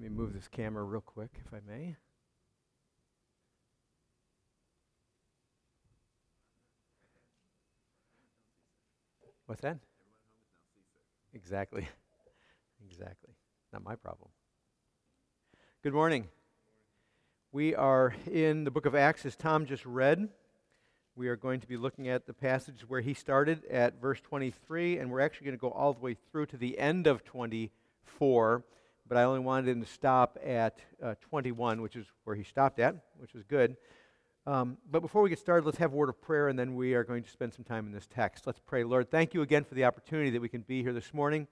Let me move this camera real quick, if I may. What's that? Exactly. Exactly. Not my problem. Good morning. We are in the book of Acts, as Tom just read. We are going to be looking at the passage where he started at verse 23, and we're actually going to go all the way through to the end of 24 but I only wanted him to stop at uh, 21, which is where he stopped at, which was good. Um, but before we get started, let's have a word of prayer, and then we are going to spend some time in this text. Let's pray. Lord, thank you again for the opportunity that we can be here this morning.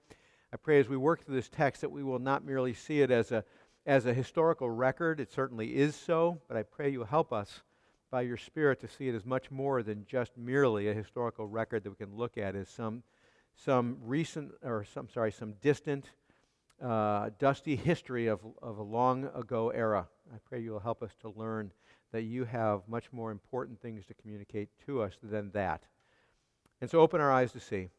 I pray as we work through this text that we will not merely see it as a, as a historical record. It certainly is so, but I pray you will help us by your Spirit to see it as much more than just merely a historical record that we can look at as some, some recent, or some, sorry, some distant, uh, dusty history of, of a long ago era. I pray you will help us to learn that you have much more important things to communicate to us than that. And so open our eyes to see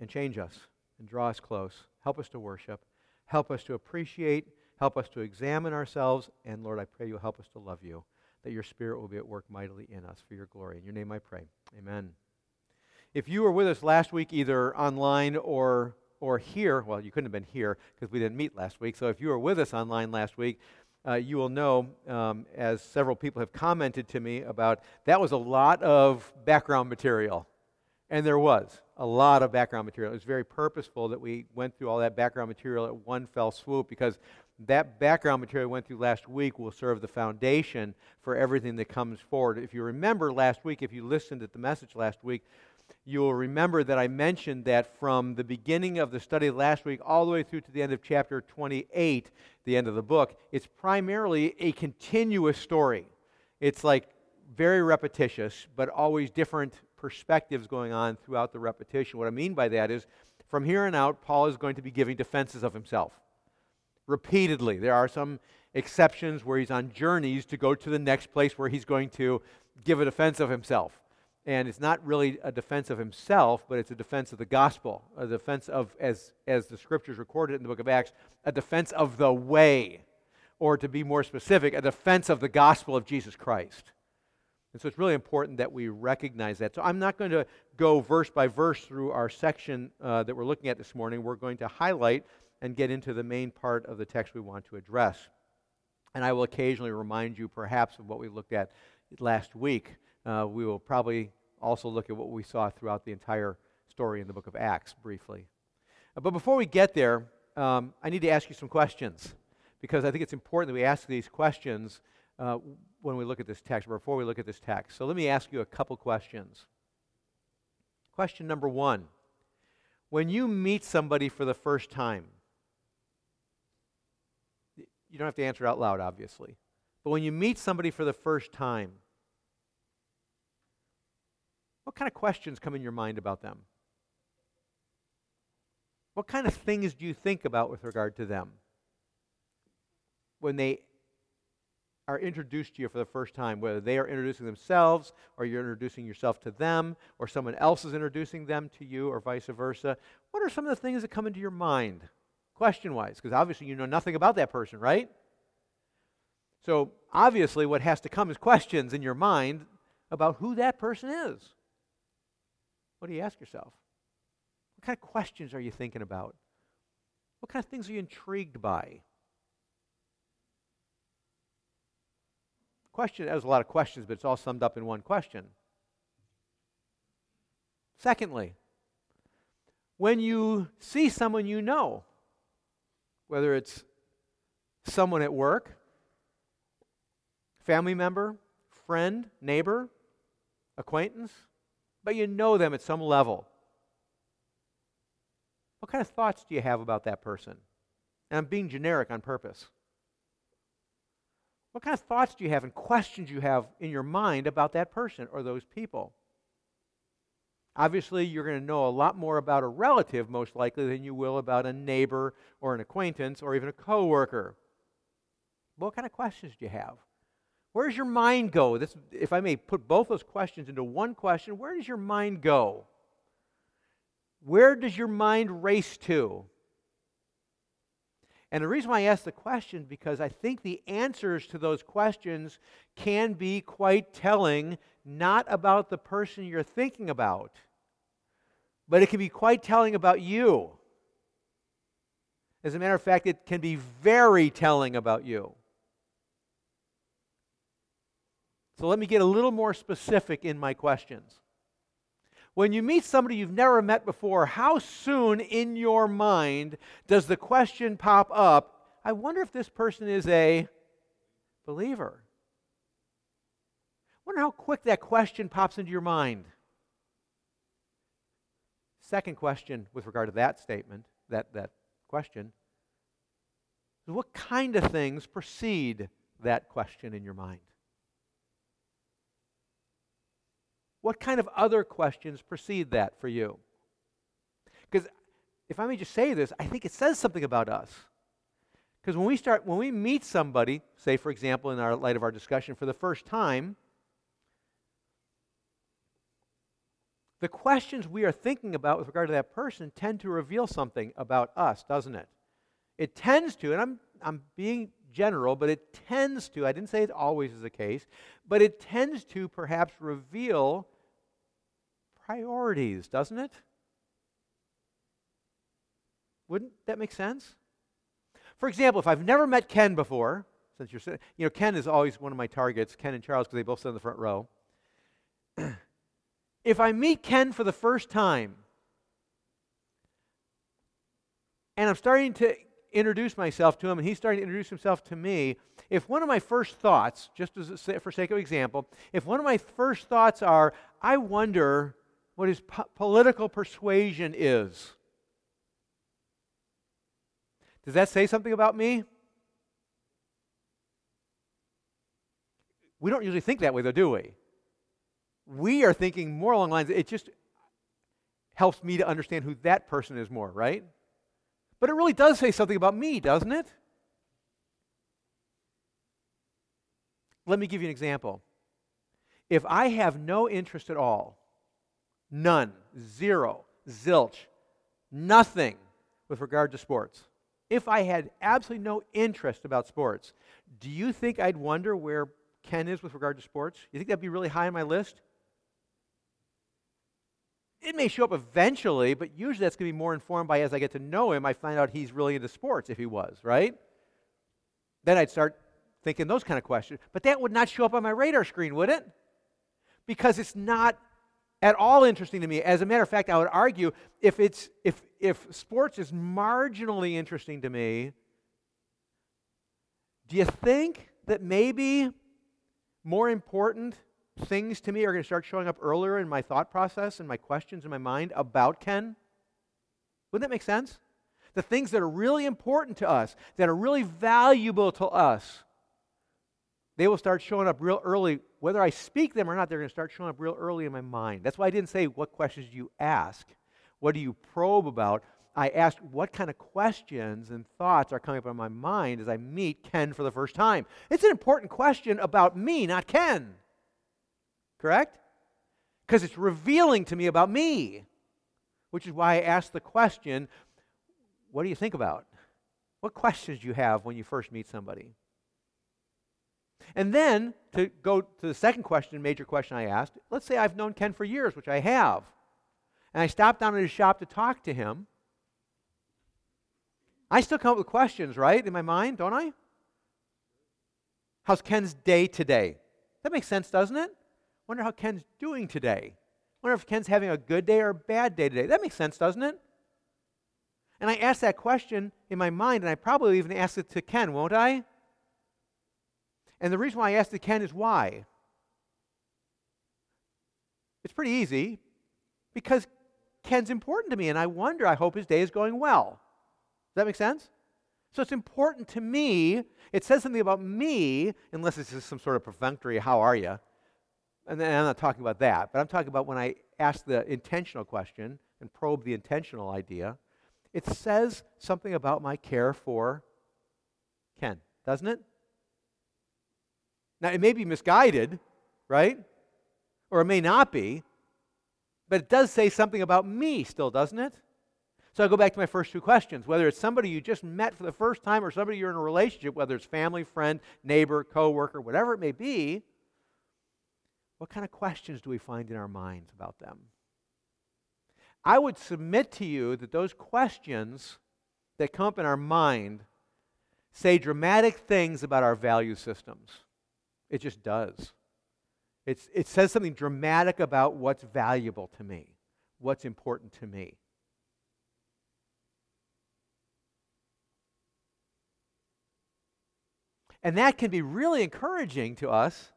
and change us and draw us close. Help us to worship. Help us to appreciate. Help us to examine ourselves. And Lord, I pray you'll help us to love you, that your Spirit will be at work mightily in us for your glory. In your name I pray. Amen. If you were with us last week, either online or or here, well, you couldn't have been here because we didn't meet last week. So if you were with us online last week, uh, you will know, um, as several people have commented to me about, that was a lot of background material. And there was a lot of background material. It was very purposeful that we went through all that background material at one fell swoop because that background material we went through last week will serve the foundation for everything that comes forward. If you remember last week, if you listened at the message last week, you'll remember that I mentioned that from the beginning of the study last week all the way through to the end of chapter 28, the end of the book, it's primarily a continuous story. It's like very repetitious, but always different perspectives going on throughout the repetition. What I mean by that is from here on out, Paul is going to be giving defenses of himself repeatedly. There are some exceptions where he's on journeys to go to the next place where he's going to give a defense of himself. And it's not really a defense of himself, but it's a defense of the gospel, a defense of, as, as the scriptures recorded in the book of Acts, a defense of the way, or to be more specific, a defense of the gospel of Jesus Christ. And so it's really important that we recognize that. So I'm not going to go verse by verse through our section uh, that we're looking at this morning. We're going to highlight and get into the main part of the text we want to address. And I will occasionally remind you, perhaps, of what we looked at last week uh, we will probably also look at what we saw throughout the entire story in the book of Acts briefly. Uh, but before we get there, um, I need to ask you some questions because I think it's important that we ask these questions uh, when we look at this text, or before we look at this text. So let me ask you a couple questions. Question number one When you meet somebody for the first time, you don't have to answer out loud, obviously, but when you meet somebody for the first time, what kind of questions come in your mind about them? What kind of things do you think about with regard to them? When they are introduced to you for the first time, whether they are introducing themselves or you're introducing yourself to them or someone else is introducing them to you or vice versa, what are some of the things that come into your mind, question wise? Because obviously you know nothing about that person, right? So obviously, what has to come is questions in your mind about who that person is. What do you ask yourself? What kind of questions are you thinking about? What kind of things are you intrigued by? Question, has a lot of questions, but it's all summed up in one question. Secondly, when you see someone you know, whether it's someone at work, family member, friend, neighbor, acquaintance, but you know them at some level. What kind of thoughts do you have about that person? And I'm being generic on purpose. What kind of thoughts do you have and questions you have in your mind about that person or those people? Obviously, you're going to know a lot more about a relative, most likely, than you will about a neighbor or an acquaintance or even a coworker. What kind of questions do you have? Where does your mind go? This, if I may put both those questions into one question, where does your mind go? Where does your mind race to? And the reason why I ask the question because I think the answers to those questions can be quite telling, not about the person you're thinking about, but it can be quite telling about you. As a matter of fact, it can be very telling about you. So let me get a little more specific in my questions. When you meet somebody you've never met before, how soon in your mind does the question pop up? I wonder if this person is a believer. I wonder how quick that question pops into your mind. Second question with regard to that statement, that, that question, what kind of things precede that question in your mind? What kind of other questions precede that for you? Because if I may just say this, I think it says something about us. Because when we start, when we meet somebody, say for example, in our light of our discussion for the first time, the questions we are thinking about with regard to that person tend to reveal something about us, doesn't it? It tends to, and I'm, I'm being general, but it tends to, I didn't say it always is the case, but it tends to perhaps reveal priorities, doesn't it? Wouldn't that make sense? For example, if I've never met Ken before, since you're sitting, you know, Ken is always one of my targets, Ken and Charles, because they both sit in the front row. if I meet Ken for the first time, and I'm starting to introduce myself to him, and he's starting to introduce himself to me, if one of my first thoughts, just as a, for sake of example, if one of my first thoughts are, I wonder what his po- political persuasion is. Does that say something about me? We don't usually think that way, though, do we? We are thinking more along lines, it just helps me to understand who that person is more, right? But it really does say something about me, doesn't it? Let me give you an example. If I have no interest at all None. Zero. Zilch. Nothing with regard to sports. If I had absolutely no interest about sports, do you think I'd wonder where Ken is with regard to sports? You think that'd be really high on my list? It may show up eventually, but usually that's going to be more informed by as I get to know him, I find out he's really into sports if he was, right? Then I'd start thinking those kind of questions. But that would not show up on my radar screen, would it? Because it's not at all interesting to me. As a matter of fact, I would argue if it's if if sports is marginally interesting to me, do you think that maybe more important things to me are going to start showing up earlier in my thought process and my questions in my mind about Ken? Wouldn't that make sense? The things that are really important to us, that are really valuable to us, they will start showing up real early. Whether I speak them or not, they're going to start showing up real early in my mind. That's why I didn't say, What questions do you ask? What do you probe about? I asked, What kind of questions and thoughts are coming up in my mind as I meet Ken for the first time? It's an important question about me, not Ken. Correct? Because it's revealing to me about me, which is why I asked the question, What do you think about? What questions do you have when you first meet somebody? And then to go to the second question, major question I asked, let's say I've known Ken for years, which I have, and I stopped down at his shop to talk to him. I still come up with questions, right, in my mind, don't I? How's Ken's day today? That makes sense, doesn't it? Wonder how Ken's doing today. Wonder if Ken's having a good day or a bad day today. That makes sense, doesn't it? And I ask that question in my mind, and I probably even ask it to Ken, won't I? And the reason why I asked to Ken is why? It's pretty easy because Ken's important to me, and I wonder, I hope his day is going well. Does that make sense? So it's important to me. It says something about me, unless it's just some sort of perfunctory, how are you? And I'm not talking about that, but I'm talking about when I ask the intentional question and probe the intentional idea. It says something about my care for Ken, doesn't it? Now, it may be misguided, right? Or it may not be, but it does say something about me still, doesn't it? So I go back to my first two questions. Whether it's somebody you just met for the first time or somebody you're in a relationship, whether it's family, friend, neighbor, coworker, whatever it may be, what kind of questions do we find in our minds about them? I would submit to you that those questions that come up in our mind say dramatic things about our value systems. It just does. It's, it says something dramatic about what's valuable to me, what's important to me. And that can be really encouraging to us,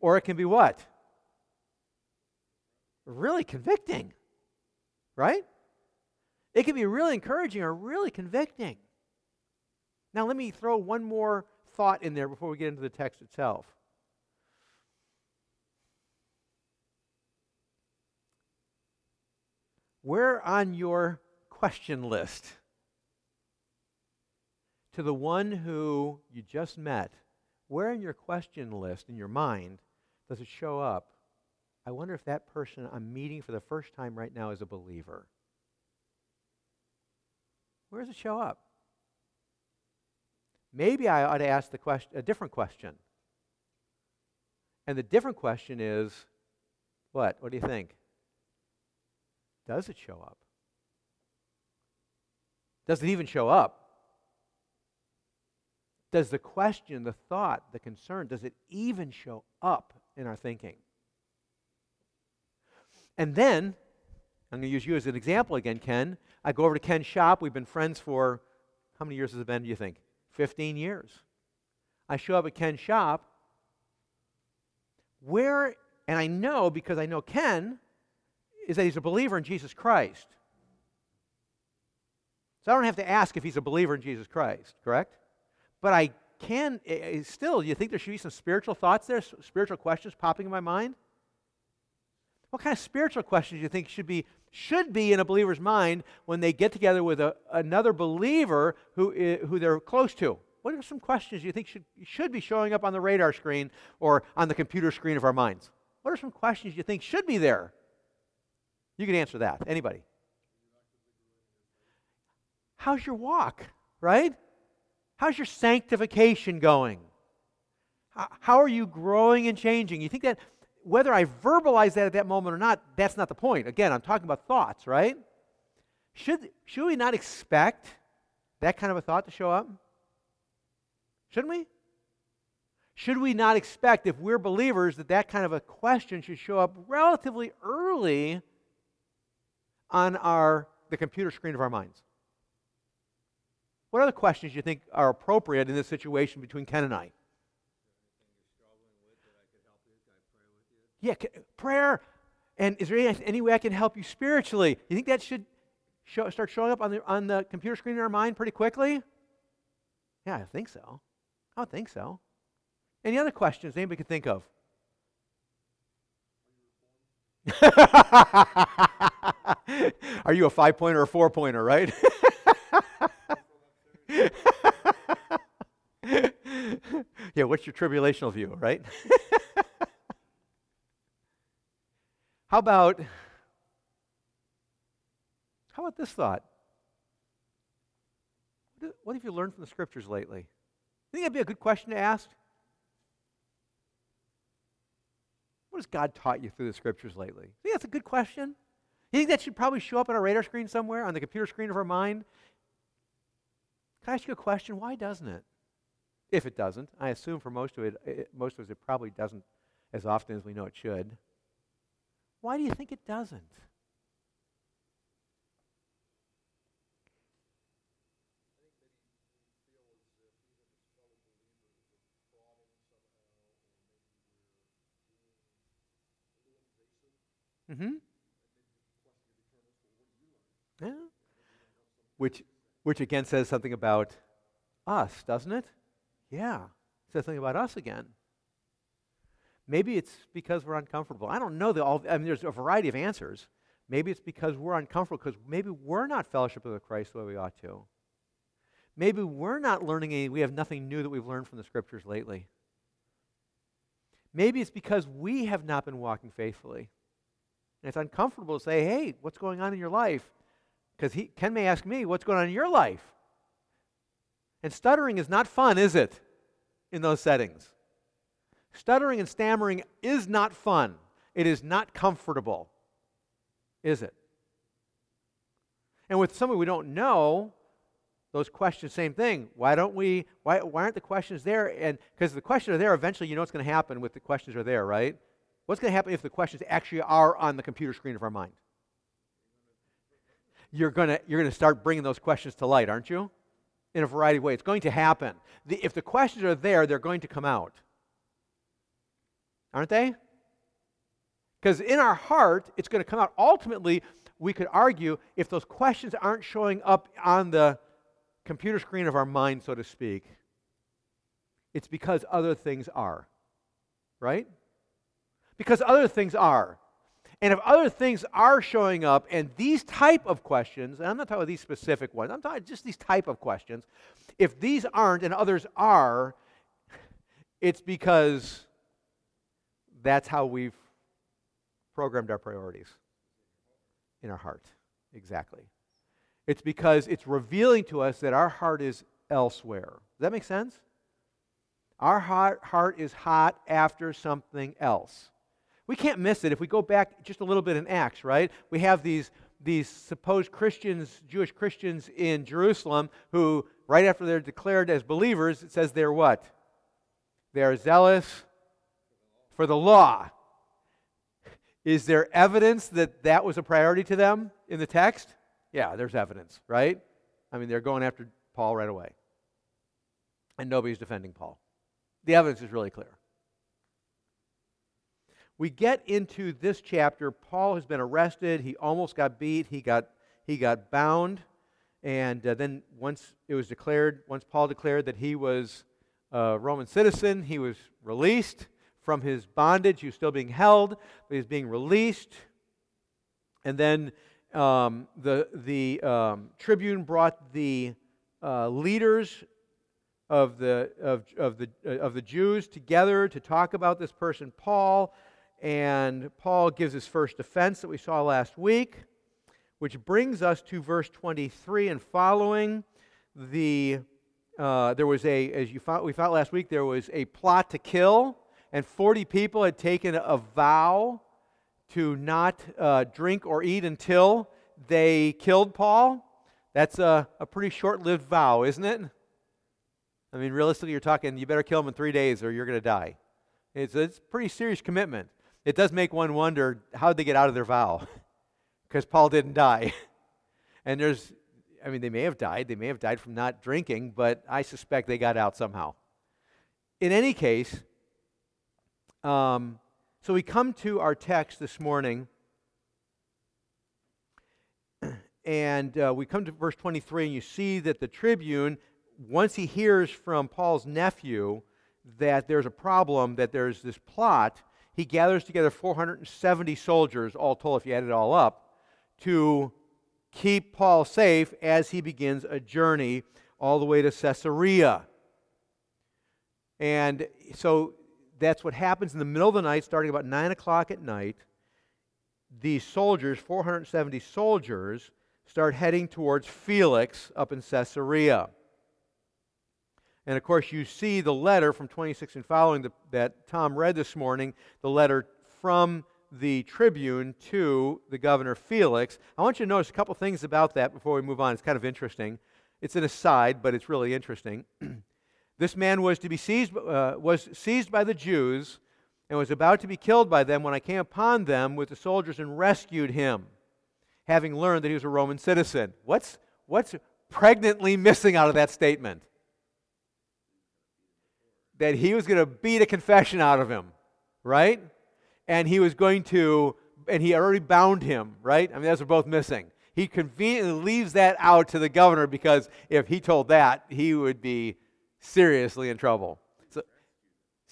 or it can be what? Really convicting, right? It can be really encouraging or really convicting. Now, let me throw one more thought in there before we get into the text itself. Where on your question list to the one who you just met, where in your question list in your mind does it show up? I wonder if that person I'm meeting for the first time right now is a believer. Where does it show up? Maybe I ought to ask the question, a different question. And the different question is what? What do you think? Does it show up? Does it even show up? Does the question, the thought, the concern, does it even show up in our thinking? And then, I'm going to use you as an example again, Ken. I go over to Ken's shop. We've been friends for how many years has it been, do you think? 15 years. I show up at Ken's shop. Where, and I know because I know Ken, is that he's a believer in Jesus Christ. So I don't have to ask if he's a believer in Jesus Christ, correct? But I can still, you think there should be some spiritual thoughts there, spiritual questions popping in my mind? What kind of spiritual questions do you think should be should be in a believer's mind when they get together with a, another believer who, who they're close to? What are some questions you think should, should be showing up on the radar screen or on the computer screen of our minds? What are some questions you think should be there? You can answer that. Anybody? How's your walk, right? How's your sanctification going? How are you growing and changing? You think that whether I verbalize that at that moment or not, that's not the point. Again, I'm talking about thoughts, right? Should, should we not expect that kind of a thought to show up? Shouldn't we? Should we not expect, if we're believers, that that kind of a question should show up relatively early on our, the computer screen of our minds? What other questions do you think are appropriate in this situation between Ken and I? Yeah, prayer. And is there any, any, way I can help you spiritually? You think that should show, start showing up on the, on the computer screen in our mind pretty quickly? Yeah, I think so. I would think so. Any other questions anybody can think of? Are you a five pointer or a four pointer, right? yeah, what's your tribulational view, right? How about how about this thought? What have you learned from the scriptures lately? You think that'd be a good question to ask? What has God taught you through the scriptures lately? think that's a good question? You think that should probably show up on a radar screen somewhere, on the computer screen of our mind? Can I ask you a question? Why doesn't it? If it doesn't, I assume for most of it, it most of us, it probably doesn't as often as we know it should. Why do you think it doesn't? Mm-hmm. Yeah. Which, which again says something about us, doesn't it? Yeah. It says something about us again. Maybe it's because we're uncomfortable. I don't know. The, all, I mean, there's a variety of answers. Maybe it's because we're uncomfortable because maybe we're not fellowship with Christ the way we ought to. Maybe we're not learning any, we have nothing new that we've learned from the scriptures lately. Maybe it's because we have not been walking faithfully. And it's uncomfortable to say, hey, what's going on in your life? Because Ken may ask me, what's going on in your life? And stuttering is not fun, is it, in those settings? Stuttering and stammering is not fun. It is not comfortable, is it? And with someone we don't know, those questions, same thing. Why don't we, why, why aren't the questions there? And because the questions are there, eventually you know what's going to happen with the questions are there, right? What's going to happen if the questions actually are on the computer screen of our mind? You're going to, you're going to start bringing those questions to light, aren't you? In a variety of ways. It's going to happen. The, if the questions are there, they're going to come out. Aren't they? Because in our heart, it's going to come out. Ultimately, we could argue if those questions aren't showing up on the computer screen of our mind, so to speak, it's because other things are. Right? Because other things are. And if other things are showing up and these type of questions, and I'm not talking about these specific ones, I'm talking just these type of questions, if these aren't and others are, it's because that's how we've programmed our priorities in our heart. Exactly. It's because it's revealing to us that our heart is elsewhere. Does that make sense? Our heart, heart is hot after something else. We can't miss it if we go back just a little bit in Acts, right? We have these, these supposed Christians, Jewish Christians in Jerusalem, who, right after they're declared as believers, it says they're what? They're zealous for the law. Is there evidence that that was a priority to them in the text? Yeah, there's evidence, right? I mean, they're going after Paul right away. And nobody's defending Paul. The evidence is really clear. We get into this chapter. Paul has been arrested. He almost got beat. He got, he got bound. And uh, then, once it was declared, once Paul declared that he was a Roman citizen, he was released from his bondage. He was still being held, but he was being released. And then um, the, the um, tribune brought the uh, leaders of the, of, of, the, uh, of the Jews together to talk about this person, Paul. And Paul gives his first defense that we saw last week, which brings us to verse 23 and following. The, uh, there was a, as you found, we found last week, there was a plot to kill and 40 people had taken a vow to not uh, drink or eat until they killed Paul. That's a, a pretty short lived vow, isn't it? I mean, realistically, you're talking you better kill him in three days or you're going to die. It's, it's a pretty serious commitment. It does make one wonder how did they get out of their vow? Because Paul didn't die. and there's, I mean, they may have died. They may have died from not drinking, but I suspect they got out somehow. In any case, um, so we come to our text this morning, and uh, we come to verse 23, and you see that the tribune, once he hears from Paul's nephew that there's a problem, that there's this plot, he gathers together 470 soldiers, all told, if you add it all up, to keep Paul safe as he begins a journey all the way to Caesarea. And so that's what happens in the middle of the night, starting about 9 o'clock at night. These soldiers, 470 soldiers, start heading towards Felix up in Caesarea. And of course, you see the letter from 26 and following the, that Tom read this morning, the letter from the tribune to the governor Felix. I want you to notice a couple things about that before we move on. It's kind of interesting. It's an aside, but it's really interesting. This man was to be seized, uh, was seized by the Jews and was about to be killed by them when I came upon them with the soldiers and rescued him, having learned that he was a Roman citizen. What's, what's pregnantly missing out of that statement? That he was going to beat a confession out of him, right? And he was going to, and he already bound him, right? I mean, those are both missing. He conveniently leaves that out to the governor because if he told that, he would be seriously in trouble. So,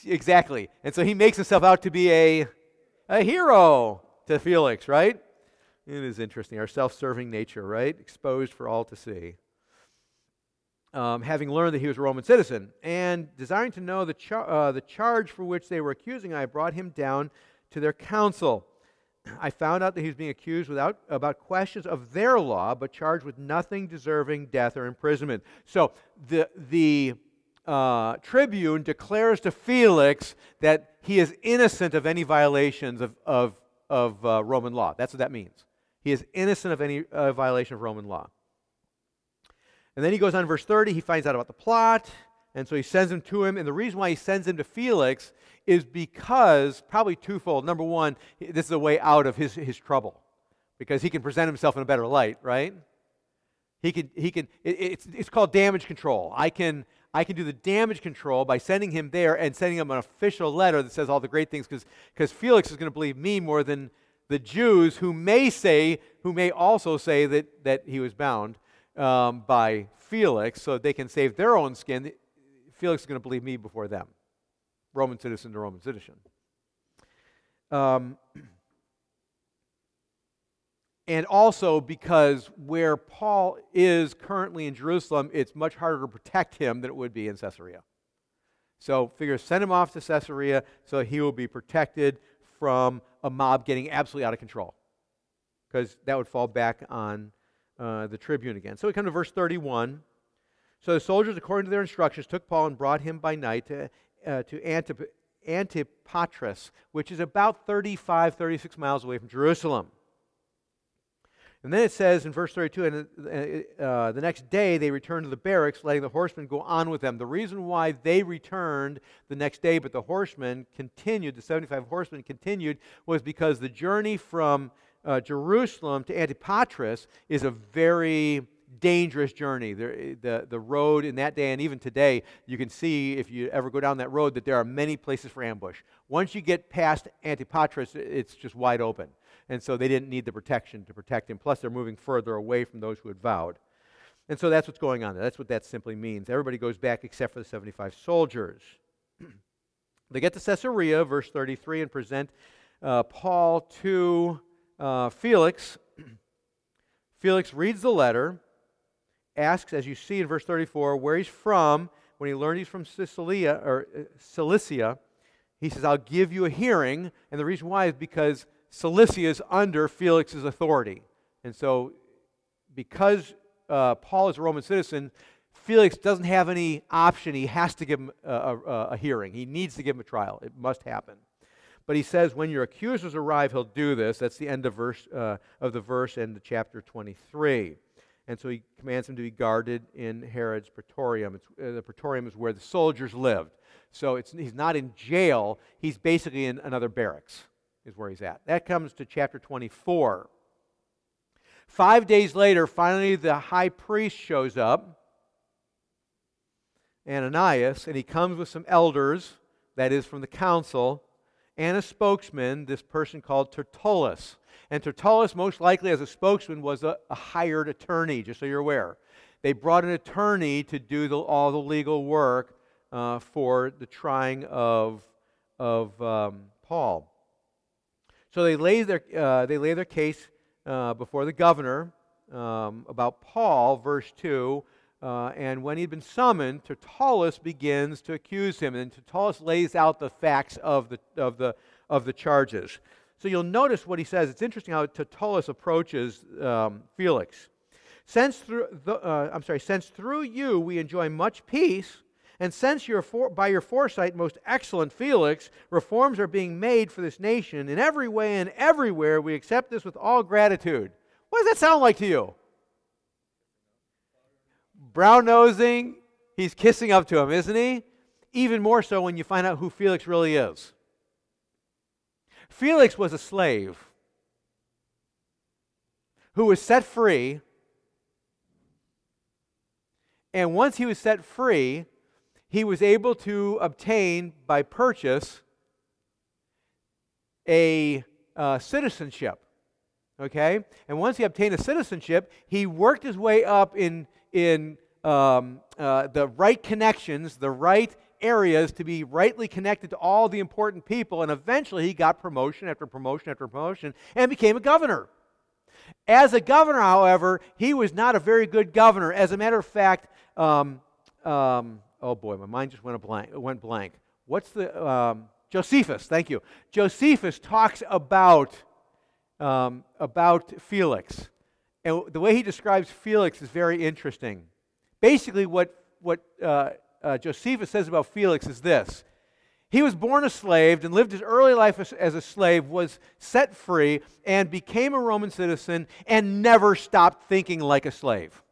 exactly. And so he makes himself out to be a, a hero to Felix, right? It is interesting. Our self serving nature, right? Exposed for all to see. Um, having learned that he was a Roman citizen, and desiring to know the, char- uh, the charge for which they were accusing, I brought him down to their council. I found out that he was being accused without, about questions of their law, but charged with nothing deserving death or imprisonment. So the, the uh, tribune declares to Felix that he is innocent of any violations of, of, of uh, Roman law. That's what that means. He is innocent of any uh, violation of Roman law. And then he goes on verse 30, he finds out about the plot, and so he sends him to him. And the reason why he sends him to Felix is because, probably twofold. Number one, this is a way out of his, his trouble, because he can present himself in a better light, right? He can, he can it, it's, it's called damage control. I can, I can do the damage control by sending him there and sending him an official letter that says all the great things because Felix is going to believe me more than the Jews who may say, who may also say that, that he was bound um, by Felix so they can save their own skin. Felix is going to believe me before them. Roman citizen to Roman citizen. Um, and also because where Paul is currently in Jerusalem, it's much harder to protect him than it would be in Caesarea. So figure send him off to Caesarea so he will be protected from a mob getting absolutely out of control. Because that would fall back on uh, the tribune again. So we come to verse 31. So the soldiers, according to their instructions, took Paul and brought him by night to, uh, to Antip- Antipatris, which is about 35, 36 miles away from Jerusalem. And then it says in verse 32, and uh, uh, the next day they returned to the barracks, letting the horsemen go on with them. The reason why they returned the next day, but the horsemen continued, the 75 horsemen continued, was because the journey from uh, Jerusalem to Antipatris is a very dangerous journey. The, the, the road in that day and even today, you can see if you ever go down that road that there are many places for ambush. Once you get past Antipatris, it's just wide open and so they didn't need the protection to protect him. Plus, they're moving further away from those who had vowed. And so that's what's going on there. That's what that simply means. Everybody goes back except for the 75 soldiers. they get to Caesarea, verse 33, and present uh, Paul to uh, Felix. Felix reads the letter, asks, as you see in verse 34, where he's from. When he learned he's from Sicilia or uh, Cilicia, he says, "I'll give you a hearing." And the reason why is because Cilicia is under Felix's authority. And so, because uh, Paul is a Roman citizen, Felix doesn't have any option. He has to give him a, a, a, hearing. He needs to give him a trial. It must happen. But he says, when your accusers arrive, he'll do this. That's the end of, verse, uh, of the verse in chapter 23. And so he commands him to be guarded in Herod's praetorium. Uh, the praetorium is where the soldiers lived. So he's not in jail, he's basically in another barracks is where he's at. That comes to chapter 24. Five days later, finally, the high priest shows up, Ananias, and he comes with some elders, that is, from the council, and a spokesman, this person called Tertullus. And Tertullus, most likely as a spokesman, was a, a hired attorney, just so you're aware. They brought an attorney to do the, all the legal work uh, for the trying of, of um, Paul. So they lay their, uh, they lay their case uh, before the governor um, about Paul, verse 2. Uh, and when he'd been summoned, Tertullus begins to accuse him. And Tertullus lays out the facts of the, of the, of the charges. So you'll notice what he says. It's interesting how Tertullus approaches um, Felix. Since through the, uh, I'm sorry, since through you we enjoy much peace, and since your for, by your foresight, most excellent Felix, reforms are being made for this nation in every way and everywhere, we accept this with all gratitude. What does that sound like to you? Brown nosing, he's kissing up to him, isn't he? Even more so when you find out who Felix really is. Felix was a slave who was set free. And once he was set free, he was able to obtain by purchase a uh, citizenship. Okay? And once he obtained a citizenship, he worked his way up in, in um, uh, the right connections, the right areas to be rightly connected to all the important people. And eventually he got promotion after promotion after promotion and became a governor. As a governor, however, he was not a very good governor. As a matter of fact, um, um, oh boy, my mind just went, blank, went blank. What's the, um, Josephus, thank you. Josephus talks about um, about Felix. And the way he describes Felix is very interesting. Basically, what, what uh, uh, Josephus says about Felix is this He was born a slave and lived his early life as, as a slave, was set free, and became a Roman citizen, and never stopped thinking like a slave.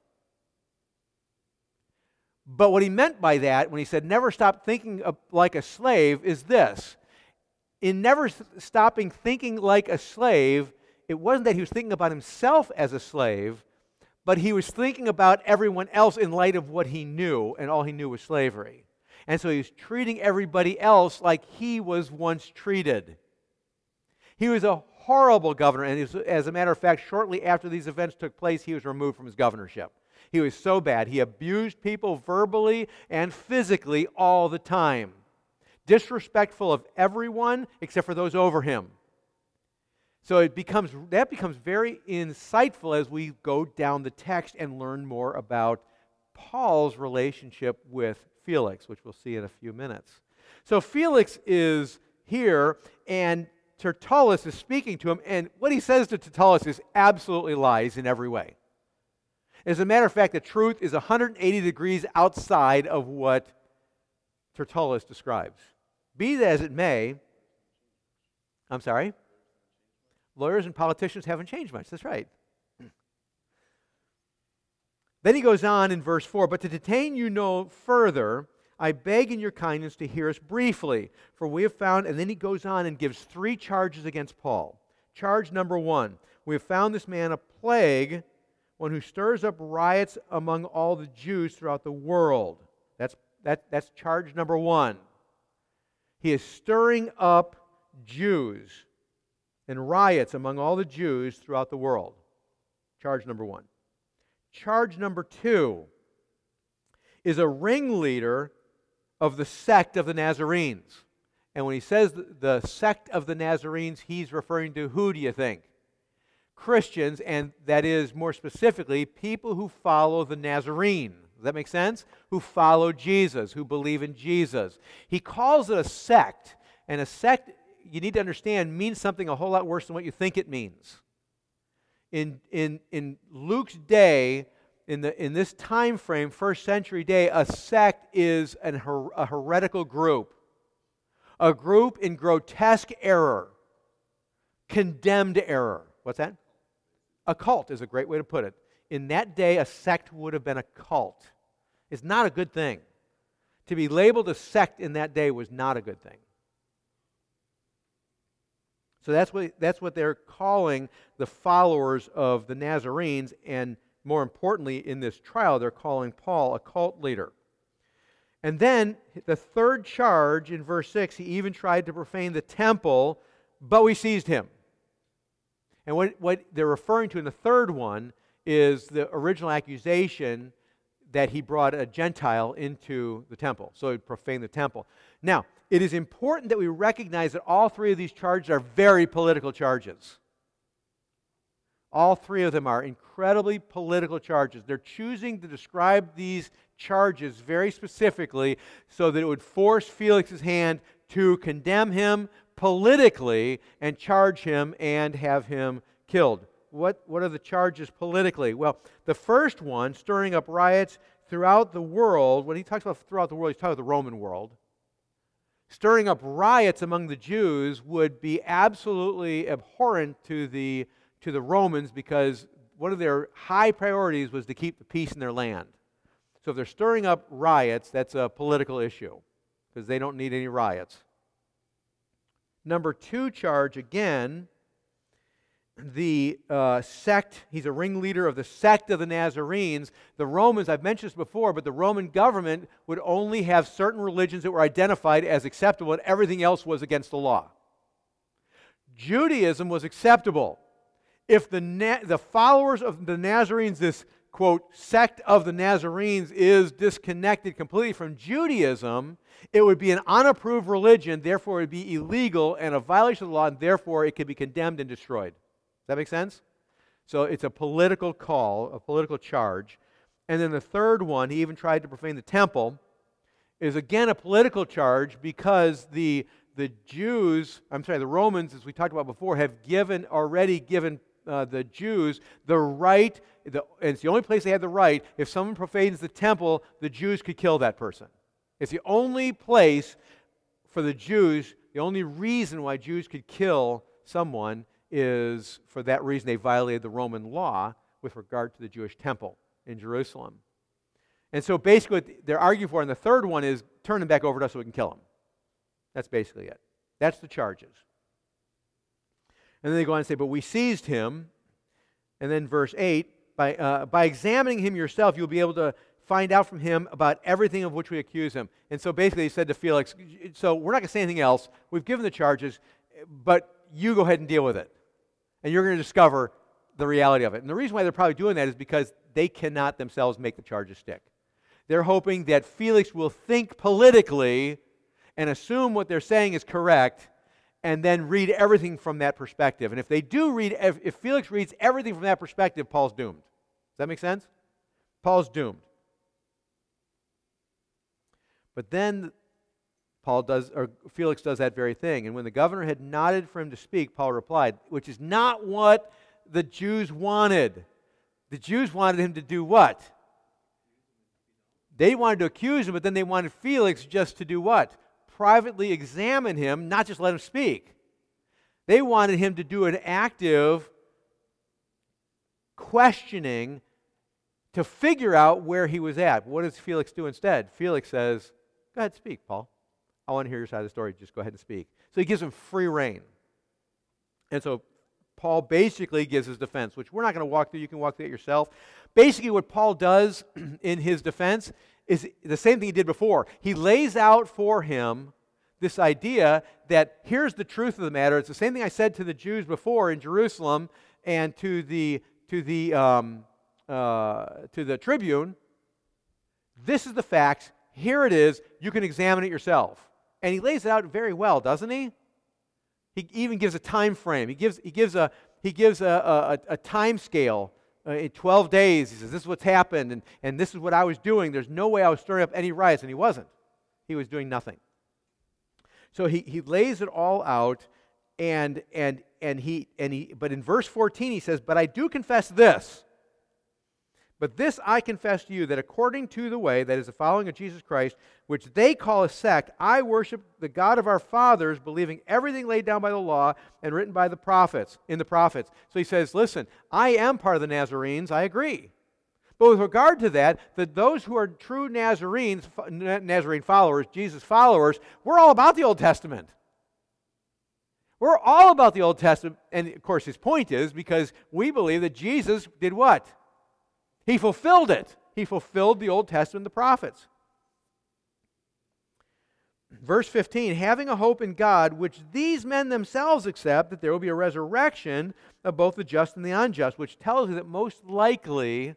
But what he meant by that, when he said never stop thinking like a slave, is this. In never stopping thinking like a slave, it wasn't that he was thinking about himself as a slave, but he was thinking about everyone else in light of what he knew, and all he knew was slavery. And so he was treating everybody else like he was once treated. He was a horrible governor, and was, as a matter of fact, shortly after these events took place, he was removed from his governorship. He was so bad. He abused people verbally and physically all the time, disrespectful of everyone except for those over him. So it becomes, that becomes very insightful as we go down the text and learn more about Paul's relationship with Felix, which we'll see in a few minutes. So Felix is here, and Tertullus is speaking to him, and what he says to Tertullus is absolutely lies in every way. As a matter of fact, the truth is 180 degrees outside of what Tertullus describes. Be that as it may, I'm sorry? Lawyers and politicians haven't changed much. That's right. Then he goes on in verse 4 But to detain you no further, I beg in your kindness to hear us briefly, for we have found, and then he goes on and gives three charges against Paul. Charge number one we have found this man a plague, one who stirs up riots among all the Jews throughout the world. That's, that, that's charge number one. He is stirring up Jews and riots among all the Jews throughout the world. Charge number one. Charge number two is a ringleader of the sect of the Nazarenes. And when he says the sect of the Nazarenes, he's referring to who do you think? Christians, and that is more specifically, people who follow the Nazarene. Does that make sense? Who follow Jesus, who believe in Jesus. He calls it a sect, and a sect you need to understand means something a whole lot worse than what you think it means. In, in, in Luke's day, in, the, in this time frame, first century day, a sect is an her, a heretical group, a group in grotesque error, condemned error. What's that? A cult is a great way to put it. In that day, a sect would have been a cult. It's not a good thing. To be labeled a sect in that day was not a good thing. So that's what, that's what they're calling the followers of the Nazarenes, and more importantly, in this trial, they're calling Paul a cult leader. And then the third charge in verse 6, he even tried to profane the temple, but we seized him. And what, what they're referring to in the third one is the original accusation that he brought a Gentile into the temple. So he profaned the temple. Now, it is important that we recognize that all three of these charges are very political charges. All three of them are incredibly political charges. They're choosing to describe these charges very specifically so that it would force Felix's hand to condemn him politically and charge him and have him killed. What, what are the charges politically? Well, the first one, stirring up riots throughout the world, when he talks about throughout the world, he's talking about the Roman world stirring up riots among the Jews would be absolutely abhorrent to the, to the Romans because one of their high priorities was to keep the peace in their land. So if they're stirring up riots, that's a political issue because they don't need any riots. Number two charge, again, the uh, sect, he's a ringleader of the sect of the Nazarenes. The Romans, I've mentioned this before, but the Roman government would only have certain religions that were identified as acceptable, and everything else was against the law. Judaism was acceptable. If the, Na- the followers of the Nazarenes, this quote, sect of the Nazarenes, is disconnected completely from Judaism, it would be an unapproved religion, therefore, it would be illegal and a violation of the law, and therefore, it could be condemned and destroyed that make sense? So it's a political call, a political charge. And then the third one, he even tried to profane the temple, is again a political charge because the, the Jews, I'm sorry, the Romans, as we talked about before, have given already given uh, the Jews the right, the, and it's the only place they had the right. If someone profanes the temple, the Jews could kill that person. It's the only place for the Jews, the only reason why Jews could kill someone is for that reason they violated the Roman law with regard to the Jewish temple in Jerusalem. And so basically, what they're arguing for, and the third one is turn him back over to us so we can kill him. That's basically it. That's the charges. And then they go on and say, But we seized him. And then verse 8 by, uh, by examining him yourself, you'll be able to find out from him about everything of which we accuse him. And so basically, he said to Felix, So we're not going to say anything else. We've given the charges, but you go ahead and deal with it. And you're going to discover the reality of it. And the reason why they're probably doing that is because they cannot themselves make the charges stick. They're hoping that Felix will think politically and assume what they're saying is correct and then read everything from that perspective. And if they do read, if, Felix reads everything from that perspective, Paul's doomed. Does that make sense? Paul's doomed. But then Paul does, or Felix does that very thing. And when the governor had nodded for him to speak, Paul replied, which is not what the Jews wanted. The Jews wanted him to do what? They wanted to accuse him, but then they wanted Felix just to do what? Privately examine him, not just let him speak. They wanted him to do an active questioning to figure out where he was at. What does Felix do instead? Felix says, Go ahead, speak, Paul. I want to hear your side of the story. Just go ahead and speak. So he gives him free reign. And so Paul basically gives his defense, which we're not going to walk through. You can walk through it yourself. Basically, what Paul does in his defense is the same thing he did before. He lays out for him this idea that here's the truth of the matter. It's the same thing I said to the Jews before in Jerusalem and to the to the um, uh, to the tribune. This is the facts. Here it is. You can examine it yourself. And he lays it out very well, doesn't he? He even gives a time frame. He gives, he gives a, he gives a, a, a time scale. Uh, in 12 days, he says, This is what's happened, and, and this is what I was doing. There's no way I was stirring up any riots, and he wasn't. He was doing nothing. So he, he lays it all out, and, and, and, he, and he, but in verse 14, he says, But I do confess this but this I confess to you that according to the way, that is the following of Jesus Christ, which they call a sect, I worship the God of our fathers, believing everything laid down by the law and written by the prophets, in the prophets. So he says, listen, I am part of the Nazarenes, I agree. But with regard to that, that those who are true Nazarenes, Nazarene followers, Jesus followers, we're all about the Old Testament. We're all about the Old Testament. And of course, his point is because we believe that Jesus did what? He fulfilled it. He fulfilled the Old Testament, the prophets. Verse 15, having a hope in God, which these men themselves accept, that there will be a resurrection of both the just and the unjust, which tells you that most likely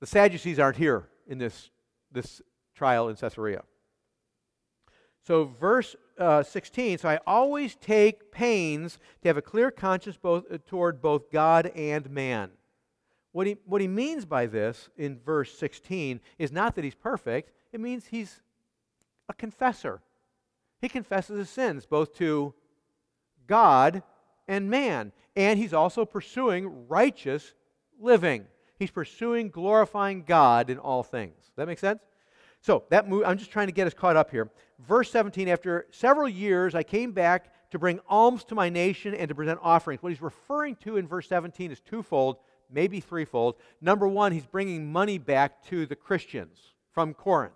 the Sadducees aren't here in this, this trial in Caesarea. So, verse uh, 16, so I always take pains to have a clear conscience both, uh, toward both God and man. What he, what he means by this in verse 16 is not that he's perfect, it means he's a confessor. He confesses his sins both to God and man. And he's also pursuing righteous living. He's pursuing glorifying God in all things. Does that make sense? So that move, I'm just trying to get us caught up here. Verse 17, after several years, I came back to bring alms to my nation and to present offerings. What he's referring to in verse 17 is twofold maybe threefold. Number one, he's bringing money back to the Christians from Corinth.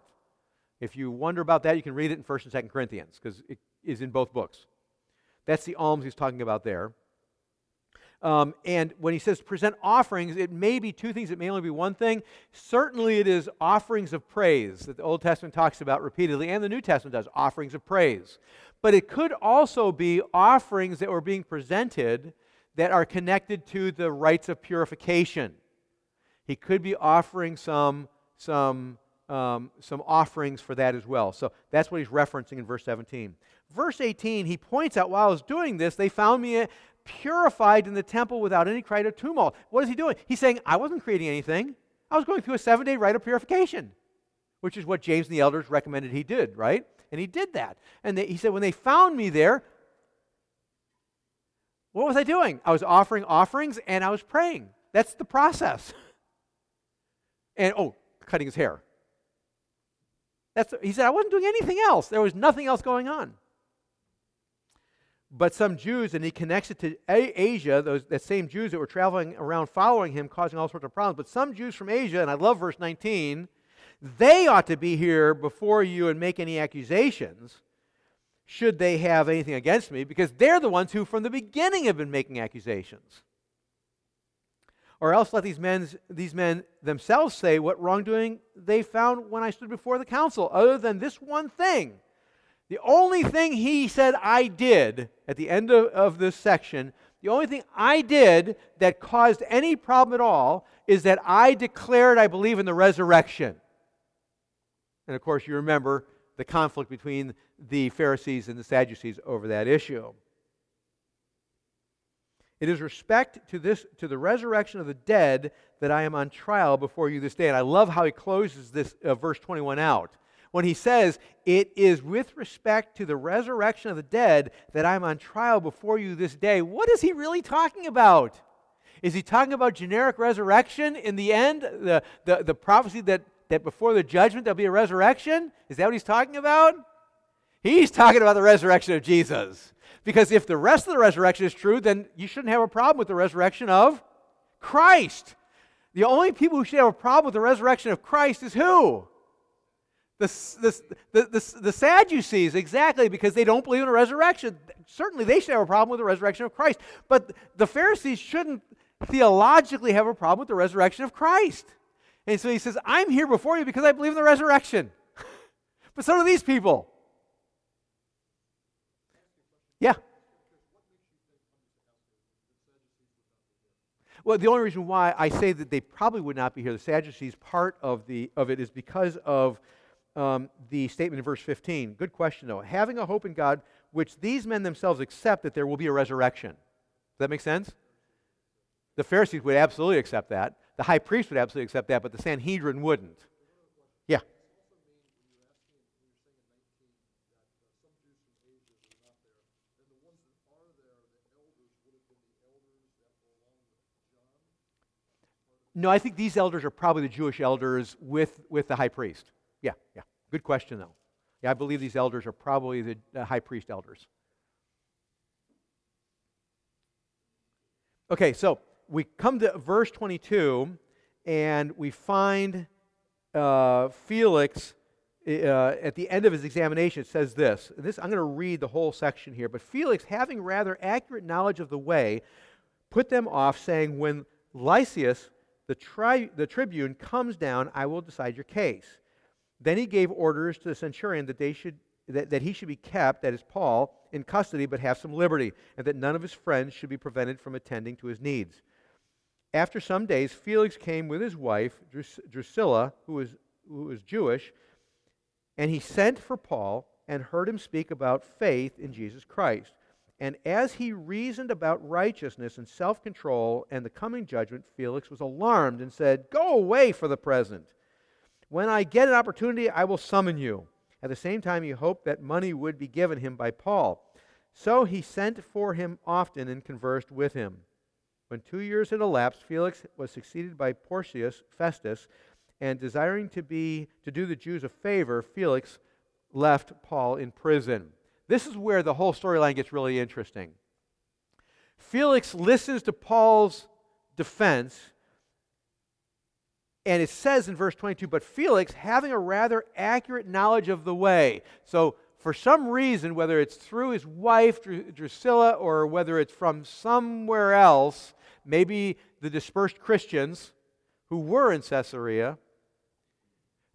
If you wonder about that, you can read it in 1st and 2nd Corinthians because it is in both books. That's the alms he's talking about there. Um, and when he says present offerings, it may be two things. It may only be one thing. Certainly, it is offerings of praise that the Old Testament talks about repeatedly, and the New Testament does offerings of praise. But it could also be offerings that were being presented that are connected to the rites of purification. He could be offering some, some, um, some offerings for that as well. So that's what he's referencing in verse 17. Verse 18, he points out while I was doing this, they found me purified in the temple without any cry or tumult. What is he doing? He's saying, I wasn't creating anything. I was going through a seven day rite of purification, which is what James and the elders recommended he did, right? And he did that. And they, he said, when they found me there, what was I doing? I was offering offerings and I was praying. That's the process. And oh, cutting his hair. That's, he said, I wasn't doing anything else. There was nothing else going on. But some Jews, and he connects it to Asia, those that same Jews that were traveling around following him, causing all sorts of problems. But some Jews from Asia, and I love verse 19, they ought to be here before you and make any accusations, should they have anything against me, because they're the ones who from the beginning have been making accusations. Or else let these men, these men themselves say what wrongdoing they found when I stood before the council, other than this one thing the only thing he said I did at the end of, of this section, the only thing I did that caused any problem at all is that I declared I believe in the resurrection. And of course, you remember the conflict between the Pharisees and the Sadducees over that issue. It is respect to this to the resurrection of the dead that I am on trial before you this day. And I love how he closes this uh, verse 21 out when he says, It is with respect to the resurrection of the dead that I'm on trial before you this day, what is he really talking about? Is he talking about generic resurrection in the end? The, the, the prophecy that, that before the judgment there'll be a resurrection? Is that what he's talking about? He's talking about the resurrection of Jesus. Because if the rest of the resurrection is true, then you shouldn't have a problem with the resurrection of Christ. The only people who should have a problem with the resurrection of Christ is who? The, the, the, the, the Sadducees, exactly, because they don't believe in a resurrection. Certainly, they should have a problem with the resurrection of Christ. But the Pharisees shouldn't theologically have a problem with the resurrection of Christ. And so he says, I'm here before you because I believe in the resurrection. but so do these people. Yeah. Well, the only reason why I say that they probably would not be here, the Sadducees, part of, the, of it is because of um, the statement in verse 15. Good question, though. Having a hope in God, which these men themselves accept that there will be a resurrection. Does that make sense? The Pharisees would absolutely accept that. The high priest would absolutely accept that, but the Sanhedrin wouldn't. Yeah. No, I think these elders are probably the Jewish elders with, with the high priest. Yeah, yeah. Good question, though. Yeah, I believe these elders are probably the, the high priest elders. Okay, so we come to verse 22, and we find uh, Felix uh, at the end of his examination. Says this. This I'm going to read the whole section here. But Felix, having rather accurate knowledge of the way, put them off, saying, "When Lysias, the, tri- the tribune, comes down, I will decide your case." Then he gave orders to the centurion that, they should, that, that he should be kept, that is, Paul, in custody but have some liberty, and that none of his friends should be prevented from attending to his needs. After some days, Felix came with his wife, Drus- Drusilla, who was, who was Jewish, and he sent for Paul and heard him speak about faith in Jesus Christ. And as he reasoned about righteousness and self control and the coming judgment, Felix was alarmed and said, Go away for the present. When I get an opportunity, I will summon you. At the same time, he hoped that money would be given him by Paul. So he sent for him often and conversed with him. When two years had elapsed, Felix was succeeded by Porcius Festus, and desiring to be to do the Jews a favor, Felix left Paul in prison. This is where the whole storyline gets really interesting. Felix listens to Paul's defense and it says in verse 22 but Felix, having a rather accurate knowledge of the way. So, for some reason, whether it's through his wife, Drusilla, or whether it's from somewhere else, maybe the dispersed Christians who were in Caesarea,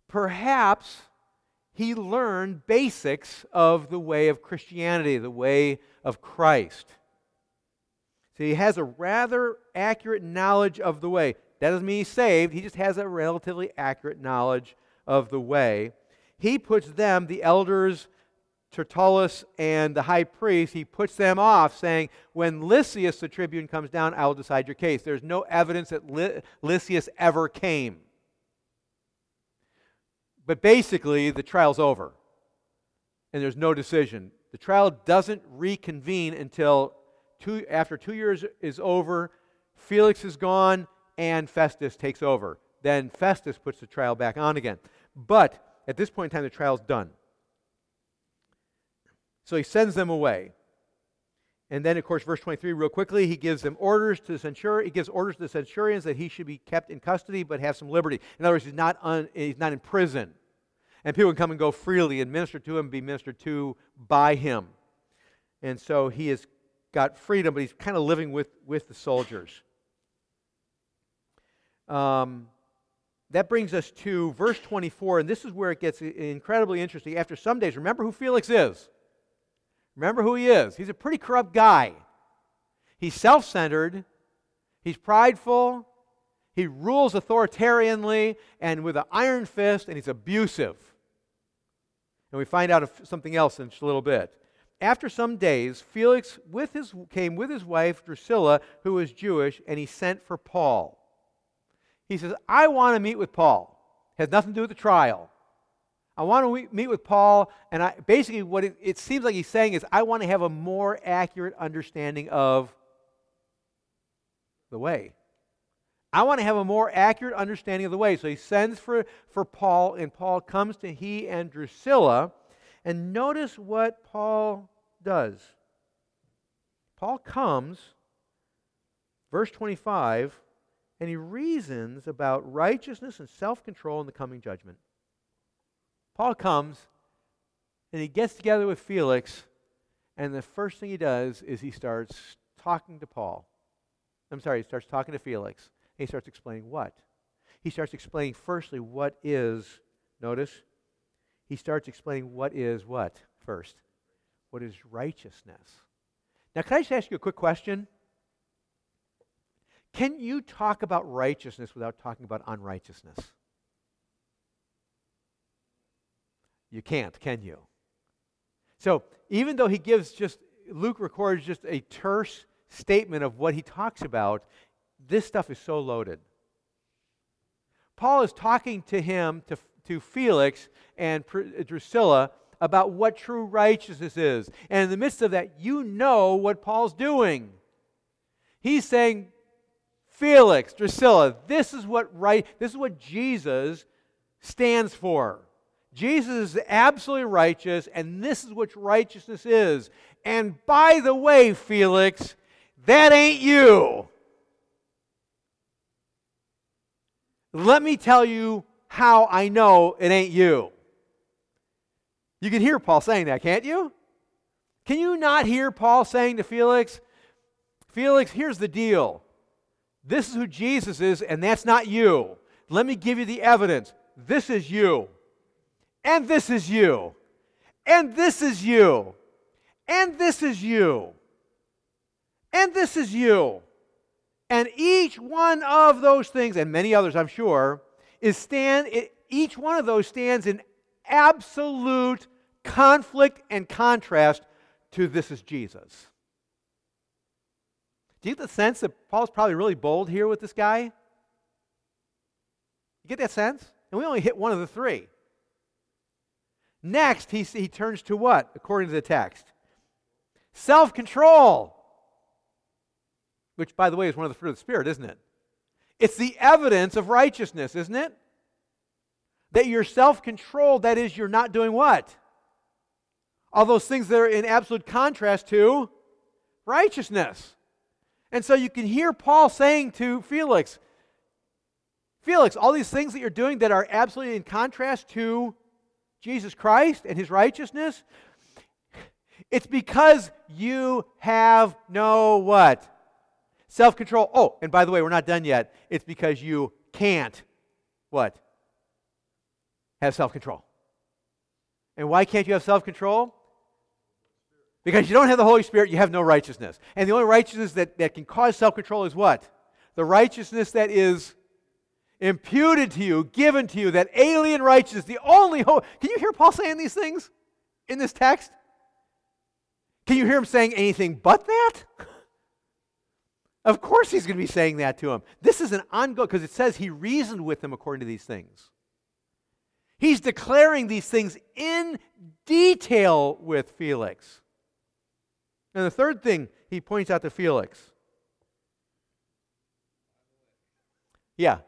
perhaps he learned basics of the way of Christianity, the way of Christ. So he has a rather accurate knowledge of the way. That doesn't mean he's saved. He just has a relatively accurate knowledge of the way. He puts them, the elders, Tertullus, and the high priest, he puts them off, saying, When Lysias, the tribune, comes down, I will decide your case. There's no evidence that Ly- Lysias ever came. But basically, the trial's over. and there's no decision. The trial doesn't reconvene until two, after two years is over, Felix is gone, and Festus takes over. Then Festus puts the trial back on again. But at this point in time, the trial's done. So he sends them away. And then, of course, verse 23, real quickly, he gives them orders to the centurion. He gives orders to the centurions that he should be kept in custody but have some liberty. In other words, he's not, un, he's not in prison. And people can come and go freely and minister to him, be ministered to by him. And so he has got freedom, but he's kind of living with, with the soldiers. Um, that brings us to verse 24, and this is where it gets incredibly interesting. After some days, remember who Felix is. Remember who he is. He's a pretty corrupt guy. He's self centered, he's prideful, he rules authoritarianly and with an iron fist, and he's abusive. And we find out something else in just a little bit. After some days, Felix with his, came with his wife Drusilla, who was Jewish, and he sent for Paul. He says, I want to meet with Paul. It Has nothing to do with the trial. I want to meet with Paul, and I, basically, what it, it seems like he's saying is, I want to have a more accurate understanding of the way. I want to have a more accurate understanding of the way. So he sends for, for Paul, and Paul comes to he and Drusilla. And notice what Paul does. Paul comes, verse 25, and he reasons about righteousness and self control in the coming judgment. Paul comes and he gets together with Felix, and the first thing he does is he starts talking to Paul. I'm sorry, he starts talking to Felix. he starts explaining what? He starts explaining, firstly, what is, notice, he starts explaining what is what first? What is righteousness? Now, can I just ask you a quick question? Can you talk about righteousness without talking about unrighteousness? You can't, can you? So, even though he gives just, Luke records just a terse statement of what he talks about, this stuff is so loaded. Paul is talking to him, to, to Felix and uh, Drusilla, about what true righteousness is. And in the midst of that, you know what Paul's doing. He's saying, Felix, Drusilla, this is what right, this is what Jesus stands for. Jesus is absolutely righteous, and this is what righteousness is. And by the way, Felix, that ain't you. Let me tell you how I know it ain't you. You can hear Paul saying that, can't you? Can you not hear Paul saying to Felix, Felix, here's the deal. This is who Jesus is, and that's not you. Let me give you the evidence. This is you. And this is you. And this is you. And this is you. And this is you. And each one of those things, and many others I'm sure, is stand each one of those stands in absolute conflict and contrast to this is Jesus. Do you get the sense that Paul's probably really bold here with this guy? You get that sense? And we only hit one of the three. Next, he, he turns to what, according to the text? Self control. Which, by the way, is one of the fruit of the Spirit, isn't it? It's the evidence of righteousness, isn't it? That you're self controlled, that is, you're not doing what? All those things that are in absolute contrast to righteousness. And so you can hear Paul saying to Felix, Felix, all these things that you're doing that are absolutely in contrast to Jesus Christ and his righteousness, it's because you have no what? Self control. Oh, and by the way, we're not done yet. It's because you can't what? Have self control. And why can't you have self control? Because you don't have the Holy Spirit, you have no righteousness. And the only righteousness that, that can cause self control is what? The righteousness that is imputed to you, given to you, that alien righteousness, the only hope. Can you hear Paul saying these things in this text? Can you hear him saying anything but that? of course he's going to be saying that to him. This is an ongoing, because it says he reasoned with them according to these things. He's declaring these things in detail with Felix. And the third thing he points out to Felix. Yeah.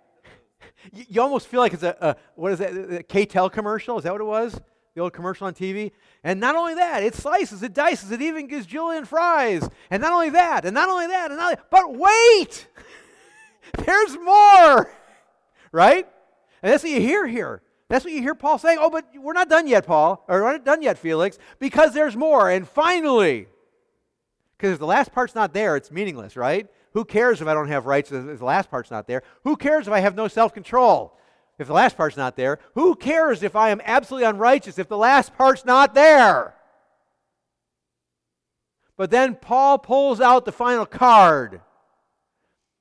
You almost feel like it's a, a what is that, a K-tel commercial? Is that what it was? The old commercial on TV? And not only that, it slices, it dices, it even gives julienne fries. And not only that, and not only that, and not but wait! There's more! Right? And that's what you hear here. That's what you hear Paul saying. Oh, but we're not done yet, Paul, or we're not done yet, Felix, because there's more. And finally, because the last part's not there, it's meaningless, right? Who cares if I don't have rights if the last part's not there? Who cares if I have no self control if the last part's not there? Who cares if I am absolutely unrighteous if the last part's not there? But then Paul pulls out the final card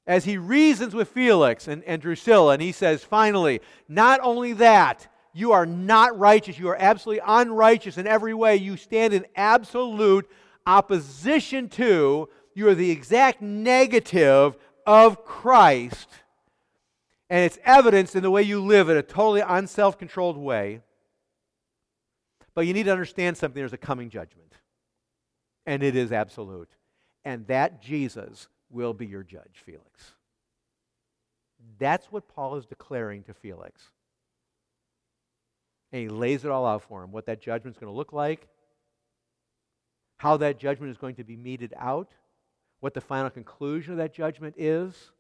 as he reasons with Felix and, and Drusilla, and he says, finally, not only that, you are not righteous. You are absolutely unrighteous in every way. You stand in absolute opposition to, you are the exact negative of Christ. And it's evidenced in the way you live in a totally unself controlled way. But you need to understand something there's a coming judgment. And it is absolute. And that Jesus will be your judge, Felix. That's what Paul is declaring to Felix. And he lays it all out for him what that judgment's going to look like, how that judgment is going to be meted out, what the final conclusion of that judgment is.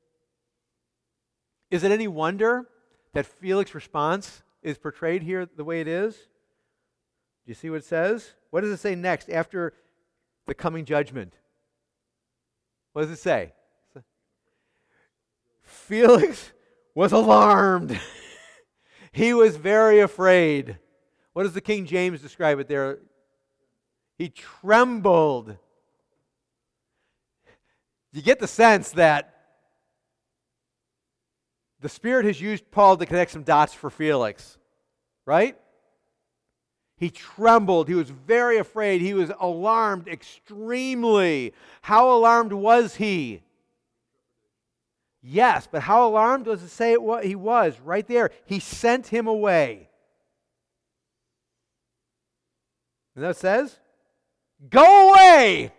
Is it any wonder that Felix's response is portrayed here the way it is? Do you see what it says? What does it say next after the coming judgment? What does it say? Felix was alarmed. he was very afraid. What does the King James describe it there? He trembled. You get the sense that the Spirit has used Paul to connect some dots for Felix, right? He trembled. He was very afraid. He was alarmed extremely. How alarmed was he? Yes, but how alarmed does it say was, he was? Right there. He sent him away. And that says? Go away!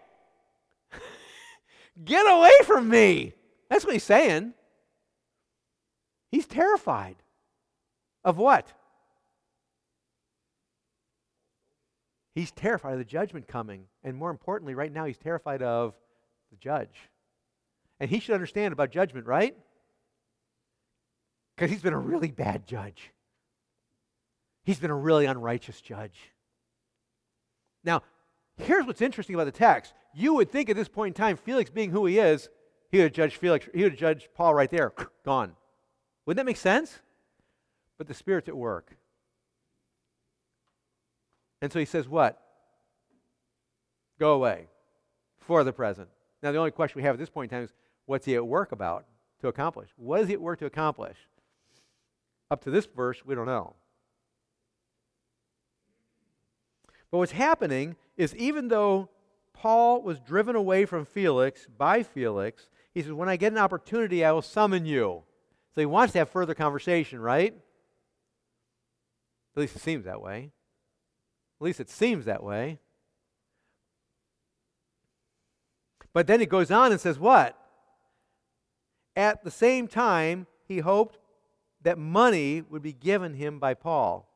Get away from me! That's what he's saying. He's terrified. Of what? He's terrified of the judgment coming. And more importantly, right now, he's terrified of the judge. And he should understand about judgment, right? Because he's been a really bad judge. He's been a really unrighteous judge. Now, here's what's interesting about the text. You would think at this point in time, Felix being who he is, he would have judged Felix, he would have judged Paul right there, gone. Wouldn't that make sense? But the Spirit's at work. And so he says, What? Go away for the present. Now, the only question we have at this point in time is what's he at work about to accomplish? What is he at work to accomplish? Up to this verse, we don't know. But what's happening is even though Paul was driven away from Felix by Felix, he says, When I get an opportunity, I will summon you. So he wants to have further conversation, right? At least it seems that way. At least it seems that way. But then it goes on and says, What? At the same time, he hoped that money would be given him by Paul.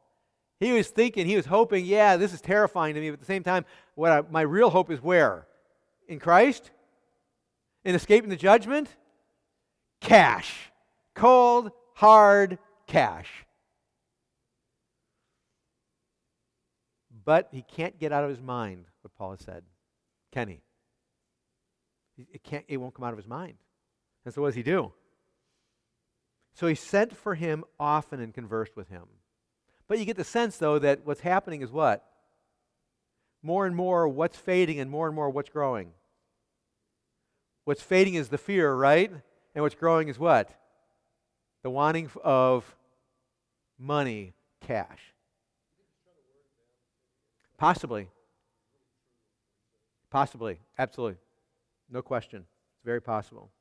He was thinking, he was hoping, yeah, this is terrifying to me, but at the same time, what I, my real hope is where? In Christ? In escaping the judgment? Cash. Cold, hard cash. But he can't get out of his mind what Paul has said. Can he? It, can't, it won't come out of his mind. And so what does he do? So he sent for him often and conversed with him. But you get the sense, though, that what's happening is what? More and more what's fading and more and more what's growing. What's fading is the fear, right? And what's growing is what? The wanting of money, cash. Possibly. Possibly. Absolutely. No question. It's very possible.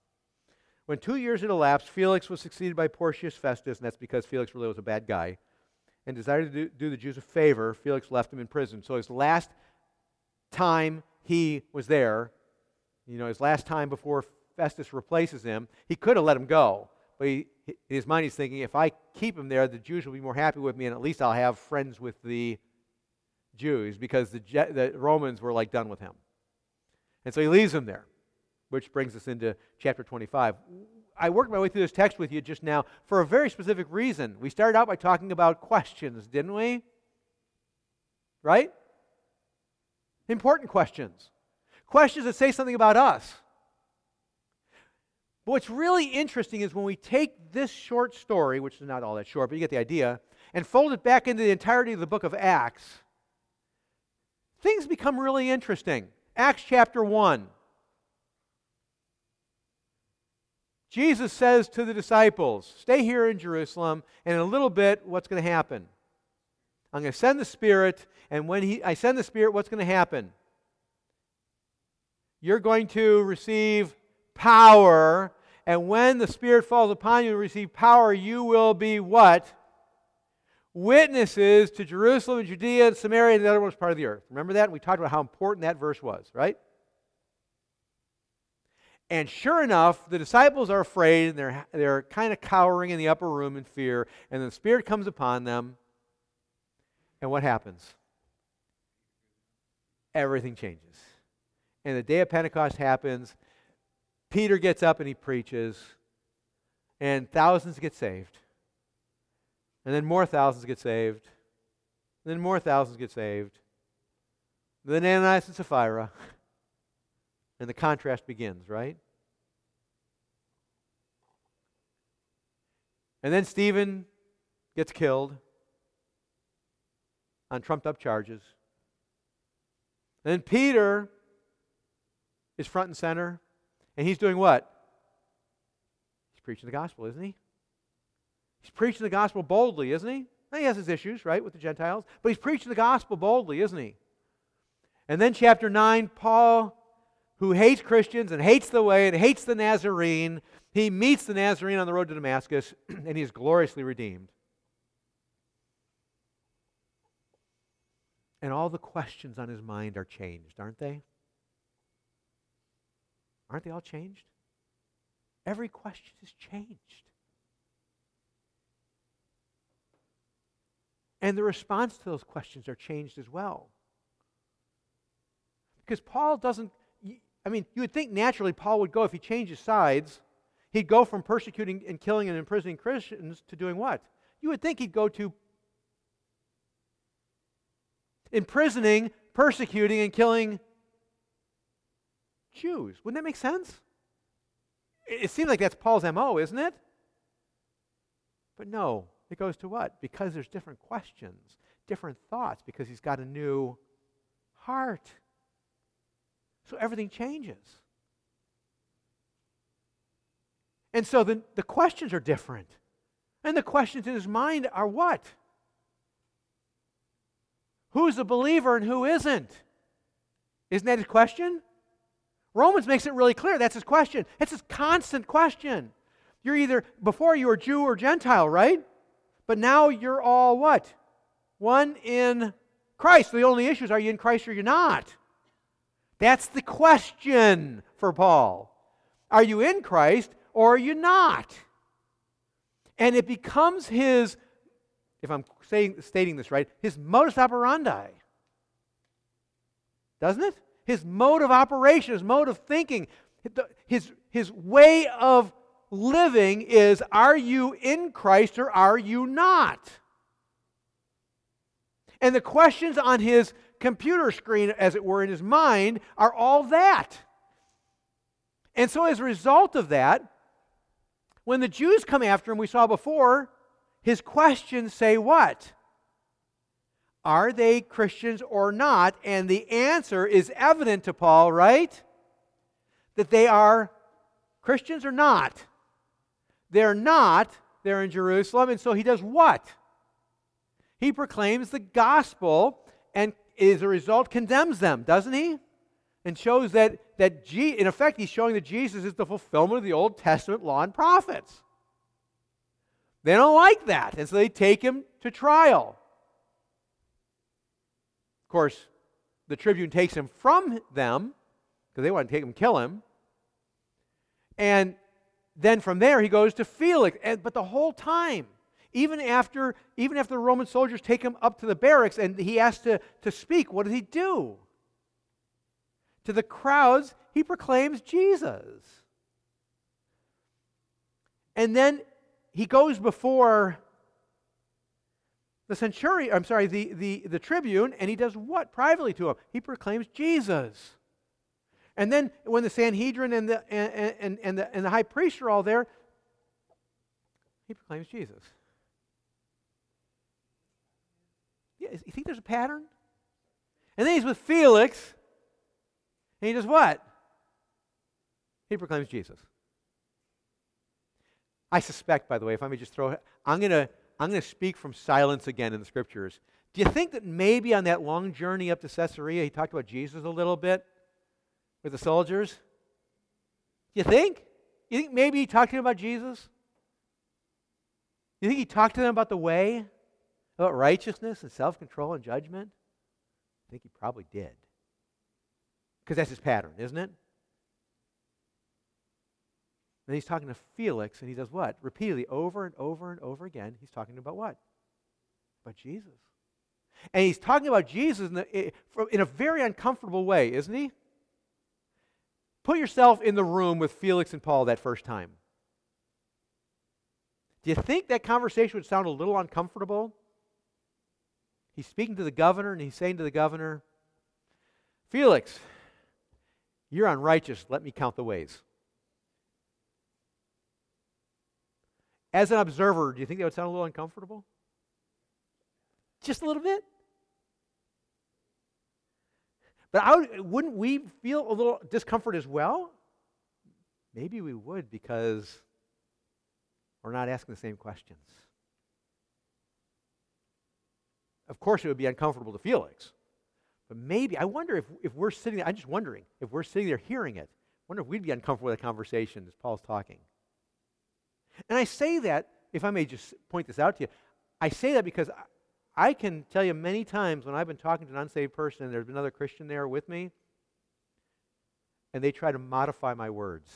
When two years had elapsed, Felix was succeeded by Porcius Festus, and that's because Felix really was a bad guy. And desired to do, the Jews a favor, Felix left him in prison. So his last time he was there, you know, his last time before Festus replaces him, he could have let him go. But he, in his mind, he's thinking, if I keep him there, the Jews will be more happy with me, and at least I'll have friends with the Jews because the, the Romans were like done with him. And so he leaves him there, which brings us into chapter 25. I worked my way through this text with you just now for a very specific reason. We started out by talking about questions, didn't we? Right? Important questions. Questions that say something about us. But what's really interesting is when we take this short story, which is not all that short, but you get the idea, and fold it back into the entirety of the book of Acts, things become really interesting. Acts chapter 1. Jesus says to the disciples, Stay here in Jerusalem, and in a little bit, what's going to happen? I'm going to send the Spirit, and when he, I send the Spirit, what's going to happen? You're going to receive power, and when the Spirit falls upon you to receive power, you will be what? Witnesses to Jerusalem and Judea and Samaria and the othermost part of the earth. Remember that? We talked about how important that verse was, right? And sure enough, the disciples are afraid and they're, they're kind of cowering in the upper room in fear. And the Spirit comes upon them. And what happens? Everything changes. And the day of Pentecost happens. Peter gets up and he preaches. And thousands get saved. And then more thousands get saved. And then more thousands get saved. And then Ananias and Sapphira. And the contrast begins, right? And then Stephen gets killed on trumped up charges. And then Peter is front and center. And he's doing what? He's preaching the gospel, isn't he? He's preaching the gospel boldly, isn't he? Now, he has his issues, right, with the Gentiles, but he's preaching the gospel boldly, isn't he? And then, chapter 9, Paul who hates Christians and hates the way and hates the Nazarene. He meets the Nazarene on the road to Damascus and he is gloriously redeemed. And all the questions on his mind are changed, aren't they? Aren't they all changed? Every question is changed. And the response to those questions are changed as well. Because Paul doesn't I mean, you would think naturally Paul would go, if he changes sides, he'd go from persecuting and killing and imprisoning Christians to doing what? You would think he'd go to imprisoning, persecuting, and killing Jews. Wouldn't that make sense? It seems like that's Paul's MO, isn't it? But no, it goes to what? Because there's different questions, different thoughts, because he's got a new heart. So everything changes. And so the, the questions are different. And the questions in his mind are what? Who's a believer and who isn't? Isn't that his question? Romans makes it really clear. That's his question. It's his constant question. You're either, before you were Jew or Gentile, right? But now you're all what? One in Christ. The only issue is are you in Christ or you're not? That's the question for Paul. Are you in Christ or are you not? And it becomes his, if I'm saying, stating this right, his modus operandi. Doesn't it? His mode of operation, his mode of thinking, his, his way of living is are you in Christ or are you not? And the questions on his computer screen, as it were, in his mind are all that. And so, as a result of that, when the Jews come after him, we saw before, his questions say what? Are they Christians or not? And the answer is evident to Paul, right? That they are Christians or not. They're not. They're in Jerusalem. And so he does what? He proclaims the gospel and as a result, condemns them, doesn't he? And shows that, that G, in effect, he's showing that Jesus is the fulfillment of the Old Testament law and prophets. They don't like that, and so they take him to trial. Of course, the tribune takes him from them because they want to take him, kill him. And then from there, he goes to Felix. And, but the whole time, even after, even after the Roman soldiers take him up to the barracks and he has to, to speak, what does he do? To the crowds, he proclaims Jesus. And then he goes before the centurion, I'm sorry, the, the, the tribune, and he does what privately to him? He proclaims Jesus. And then when the Sanhedrin and the, and, and, and, the, and the high priest are all there, he proclaims Jesus. Yeah, you think there's a pattern? And then he's with Felix, and he does what? He proclaims Jesus. I suspect, by the way, if I may just throw, I'm to I'm to speak from silence again in the scriptures. Do you think that maybe on that long journey up to Caesarea, he talked about Jesus a little bit with the soldiers? Do you think? You think maybe he talked to them about Jesus? You think he talked to them about the way, about righteousness and self control and judgment? I think he probably did. Because that's his pattern, isn't it? And he's talking to Felix, and he does what? Repeatedly, over and over and over again, he's talking about what? About Jesus. And he's talking about Jesus in, the, in a very uncomfortable way, isn't he? Put yourself in the room with Felix and Paul that first time. Do you think that conversation would sound a little uncomfortable? He's speaking to the governor, and he's saying to the governor, Felix, you're unrighteous. Let me count the ways. As an observer, do you think that would sound a little uncomfortable? Just a little bit? But would, wouldn't we feel a little discomfort as well? Maybe we would because we're not asking the same questions. Of course, it would be uncomfortable to Felix. But maybe, I wonder if, if we're sitting there, I'm just wondering, if we're sitting there hearing it, I wonder if we'd be uncomfortable with a conversation as Paul's talking. And I say that, if I may just point this out to you, I say that because I can tell you many times when I've been talking to an unsaved person and there's been another Christian there with me, and they try to modify my words.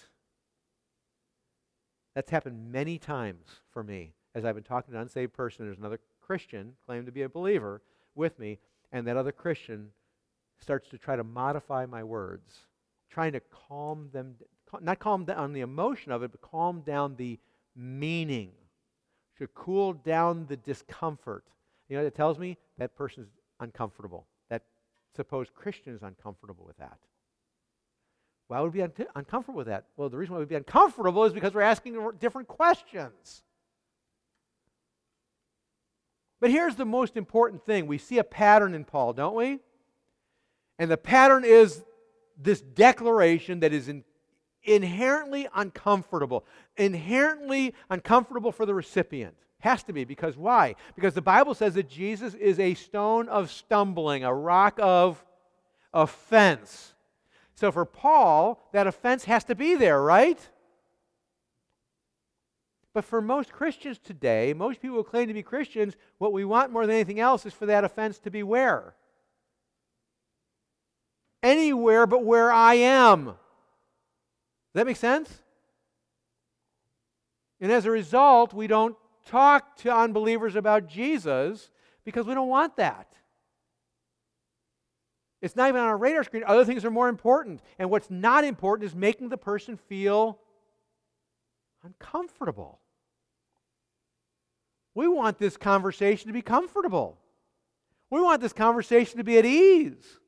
That's happened many times for me as I've been talking to an unsaved person. There's another Christian, claimed to be a believer, with me, and that other Christian starts to try to modify my words, trying to calm them, not calm down the emotion of it, but calm down the meaning, to cool down the discomfort. You know it tells me? That person is uncomfortable. That supposed Christian is uncomfortable with that. Why would we be un- uncomfortable with that? Well, the reason why we'd be uncomfortable is because we're asking different questions. But here's the most important thing we see a pattern in Paul, don't we? And the pattern is this declaration that is in inherently uncomfortable, inherently uncomfortable for the recipient. Has to be, because why? Because the Bible says that Jesus is a stone of stumbling, a rock of offense. So for Paul, that offense has to be there, right? But for most Christians today, most people who claim to be Christians, what we want more than anything else is for that offense to be where? Anywhere but where I am Does that make sense? And as a result, we don't talk to unbelievers about Jesus because we don't want that. It's not even on our radar screen. Other things are more important. And what's not important is making the person feel uncomfortable. We want this conversation to be comfortable. We want this conversation to be at ease.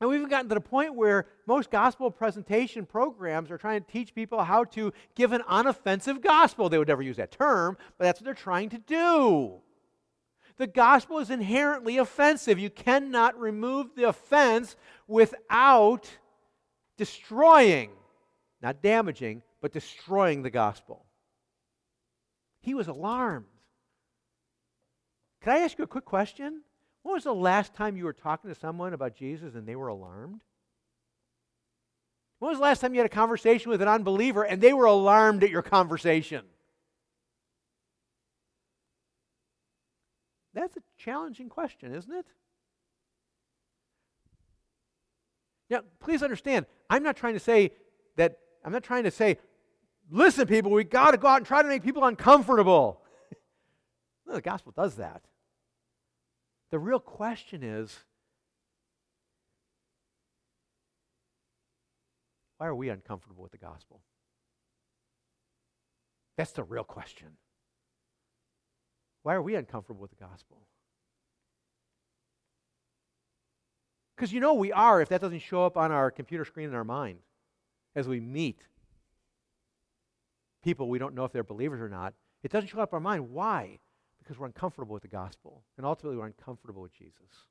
And we've gotten to the point where most gospel presentation programs are trying to teach people how to give an unoffensive gospel. They would never use that term, but that's what they're trying to do. The gospel is inherently offensive. You cannot remove the offense without destroying, not damaging, but destroying the gospel. He was alarmed. Could I ask you a quick question? When was the last time you were talking to someone about Jesus and they were alarmed? When was the last time you had a conversation with an unbeliever and they were alarmed at your conversation? That's a challenging question, isn't it? Now, please understand, I'm not trying to say that, I'm not trying to say listen, people, we got to go out and try to make people uncomfortable. no, the gospel does that. The real question is why are we uncomfortable with the gospel? That's the real question. Why are we uncomfortable with the gospel? Because you know we are if that doesn't show up on our computer screen in our mind as we meet people we don't know if they're believers or not. It doesn't show up in our mind. Why? Because we're uncomfortable with the gospel. And ultimately, we're uncomfortable with Jesus.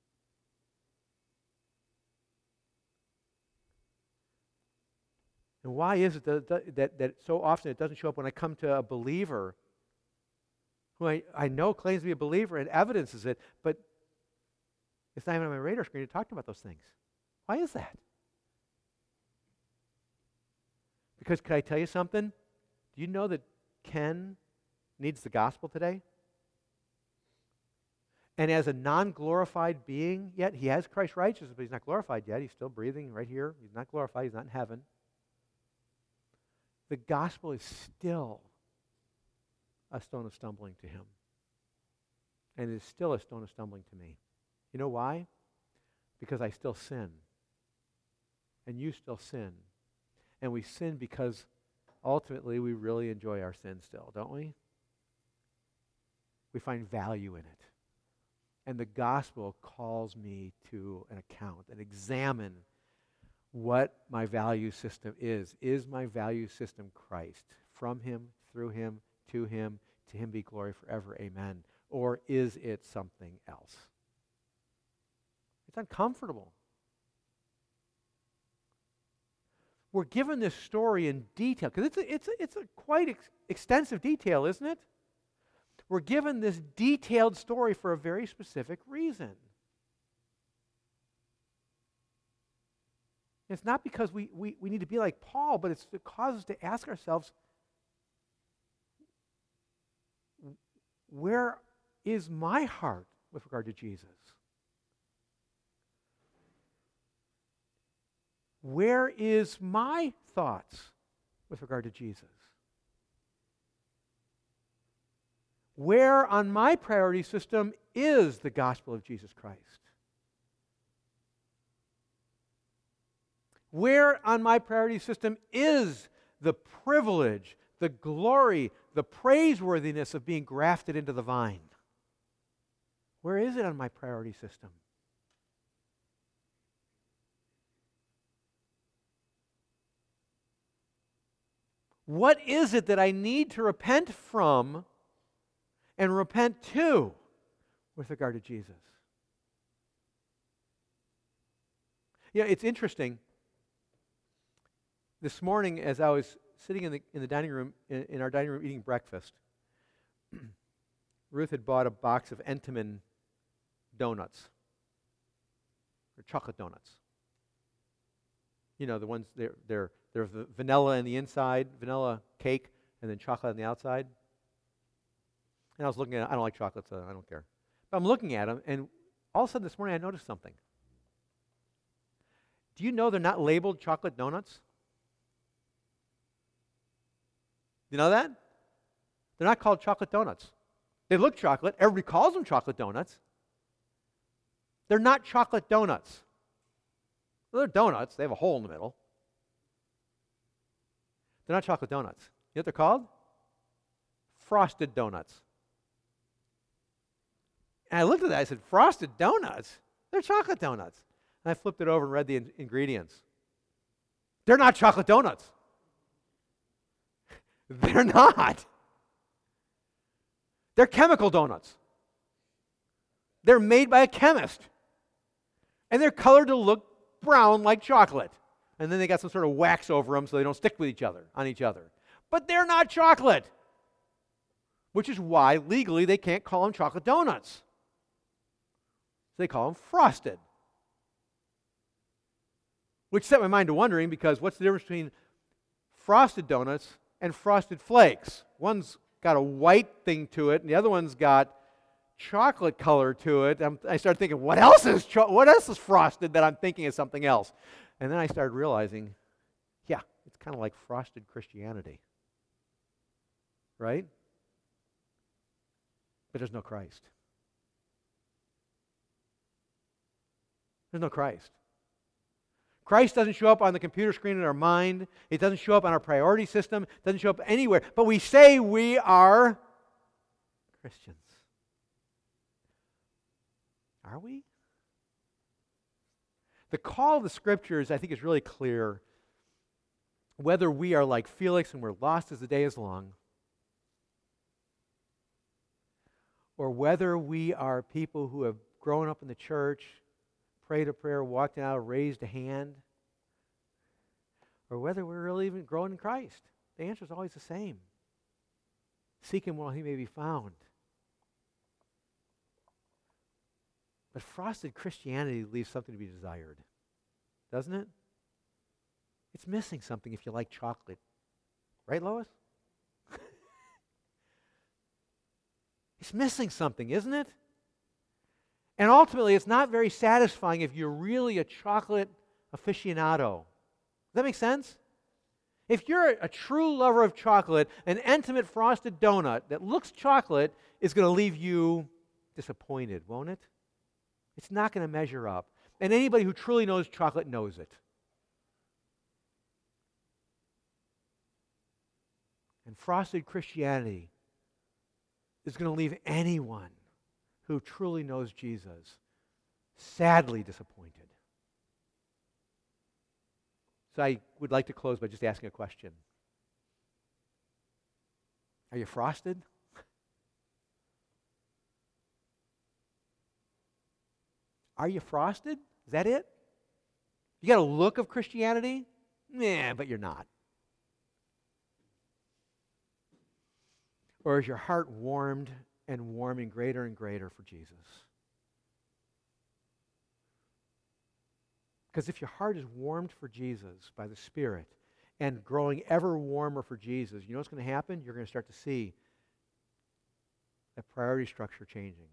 And why is it that, that, that so often it doesn't show up when I come to a believer who I, I know claims to be a believer and evidences it, but it's not even on my radar screen to talk about those things. Why is that? Because can I tell you something? Do you know that Ken needs the gospel today? And as a non glorified being, yet he has Christ's righteousness, but he's not glorified yet. He's still breathing right here. He's not glorified. He's not in heaven. The gospel is still a stone of stumbling to him. And it is still a stone of stumbling to me. You know why? Because I still sin. And you still sin. And we sin because ultimately we really enjoy our sin still, don't we? We find value in it. And the gospel calls me to an account and examine what my value system is. Is my value system Christ? From him, through him, to him, to him be glory forever. Amen. Or is it something else? It's uncomfortable. We're given this story in detail because it's a, it's, a, it's a quite ex- extensive detail, isn't it? We're given this detailed story for a very specific reason. It's not because we, we, we need to be like Paul, but it's to cause us to ask ourselves where is my heart with regard to Jesus? Where is my thoughts with regard to Jesus? Where on my priority system is the gospel of Jesus Christ? Where on my priority system is the privilege, the glory, the praiseworthiness of being grafted into the vine? Where is it on my priority system? What is it that I need to repent from and repent to with regard to Jesus? Yeah, it's interesting. This morning, as I was sitting in the, in the dining room, in, in our dining room eating breakfast, Ruth had bought a box of Entenmann donuts, or chocolate donuts. You know, the ones, they're, they're there's the vanilla in the inside, vanilla cake, and then chocolate on the outside. And I was looking at I don't like chocolate, so I don't care. But I'm looking at them, and all of a sudden this morning I noticed something. Do you know they're not labeled chocolate donuts? You know that? They're not called chocolate donuts. They look chocolate. Everybody calls them chocolate donuts. They're not chocolate donuts. They're donuts. They have a hole in the middle. They're not chocolate donuts. You know what they're called? Frosted donuts. And I looked at that. I said, Frosted donuts? They're chocolate donuts. And I flipped it over and read the in- ingredients. They're not chocolate donuts. They're not. They're chemical donuts. They're made by a chemist. And they're colored to look brown like chocolate and then they got some sort of wax over them so they don't stick with each other on each other. But they're not chocolate, which is why legally they can't call them chocolate donuts. So they call them frosted. Which set my mind to wondering because what's the difference between frosted donuts and frosted flakes? One's got a white thing to it, and the other one's got chocolate color to it, I'm, i started thinking, what else is cho- what else is frosted that I'm thinking is something else? And then I started realizing, yeah, it's kind of like frosted Christianity, right? But there's no Christ. There's no Christ. Christ doesn't show up on the computer screen in our mind. It doesn't show up on our priority system. It doesn't show up anywhere. But we say we are Christians. Are we? The call of the scriptures, I think, is really clear. Whether we are like Felix and we're lost as the day is long, or whether we are people who have grown up in the church, prayed a prayer, walked out, raised a hand, or whether we're really even growing in Christ. The answer is always the same. Seek him while he may be found. But frosted Christianity leaves something to be desired, doesn't it? It's missing something if you like chocolate. Right, Lois? it's missing something, isn't it? And ultimately, it's not very satisfying if you're really a chocolate aficionado. Does that make sense? If you're a, true lover of chocolate, an intimate frosted donut that looks chocolate is going to leave you disappointed, won't it? It's not going to measure up. And anybody who truly knows chocolate knows it. And frosted Christianity is going to leave anyone who truly knows Jesus sadly disappointed. So I would like to close by just asking a question Are you frosted? Are you frosted? Is that it? You got a look of Christianity? Nah, but you're not. Or is your heart warmed and warming greater and greater for Jesus? Because if your heart is warmed for Jesus by the Spirit and growing ever warmer for Jesus, you know what's going to happen? You're going to start to see that priority structure changing.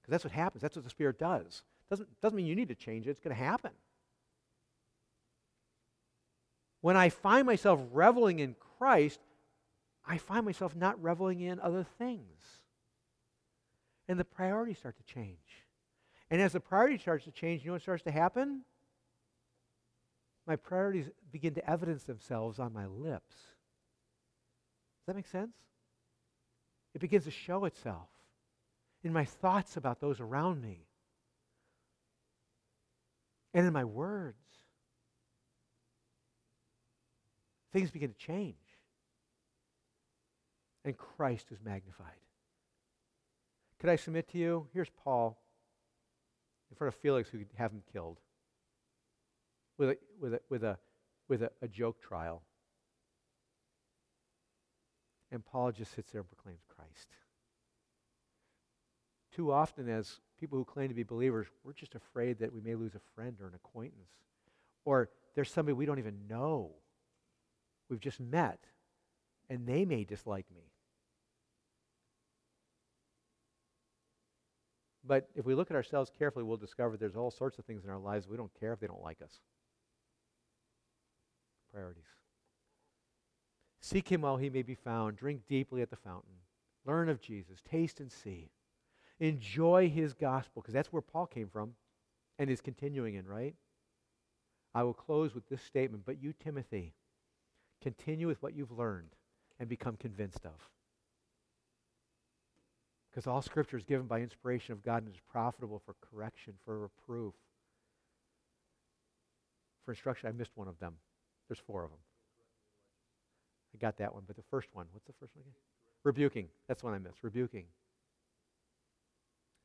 Because that's what happens. That's what the Spirit does. Doesn't, doesn't mean you need to change it, it's going to happen. When I find myself reveling in Christ, I find myself not reveling in other things. And the priorities start to change. And as the priority starts to change, you know what starts to happen? My priorities begin to evidence themselves on my lips. Does that make sense? It begins to show itself in my thoughts about those around me and in my words. Things begin to change. And Christ is magnified. Could I submit to you? Here's Paul in front of Felix who could have him killed with a, with a, with a, with a, a joke trial. And Paul just sits there and proclaims Christ. Too often, as people who claim to be believers, we're just afraid that we may lose a friend or an acquaintance. Or there's somebody we don't even know. We've just met, and they may dislike me. But if we look at ourselves carefully, we'll discover there's all sorts of things in our lives we don't care if they don't like us. Priorities. Seek him while he may be found. Drink deeply at the fountain. Learn of Jesus. Taste and see. Enjoy his gospel, because that's where Paul came from and is continuing in, right? I will close with this statement, but you, Timothy, continue with what you've learned and become convinced of. Because all scripture is given by inspiration of God and is profitable for correction, for reproof, for instruction. I missed one of them. There's four of them. I got that one, but the first one, what's the first one again? Rebuking. That's the one I missed. Rebuking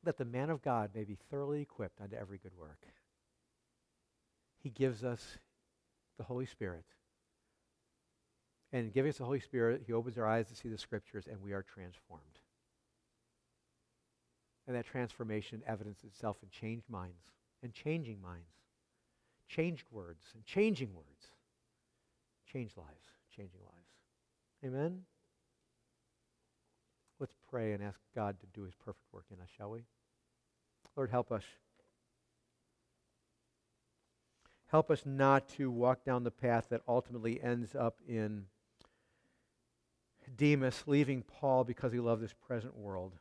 that the man of God may be thoroughly equipped unto every good work. He gives us the Holy Spirit. And in giving us the Holy Spirit, He opens our eyes to see the Scriptures, and we are transformed. And that transformation evidences itself in changed minds and changing minds, changed words and changing words, changed lives, changing lives. Amen? Let's pray and ask God to do his perfect work in us, shall we? Lord, help us. Help us not to walk down the path that ultimately ends up in Demas leaving Paul because he loved this present world.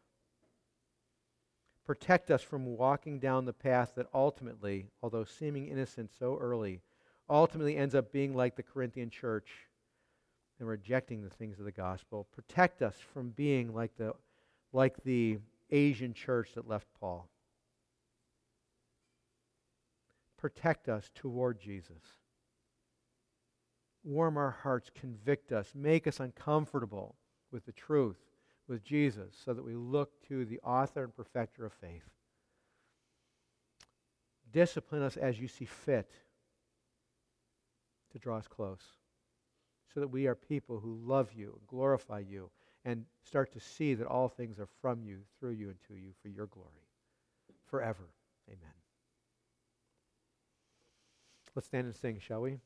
Protect us from walking down the path that ultimately, although seeming innocent so early, ultimately ends up being like the Corinthian church and rejecting the things of the gospel. Protect us from being like the, like the Asian church that left Paul. Protect us toward Jesus. Warm our hearts, convict us, make us uncomfortable with the truth, with Jesus, so that we look to the author and perfecter of faith. Discipline us as you see fit to draw us close so that we are people who love you, glorify you, and start to see that all things are from you, through you, and to you for your glory. Forever. Amen. Let's stand and sing, shall we?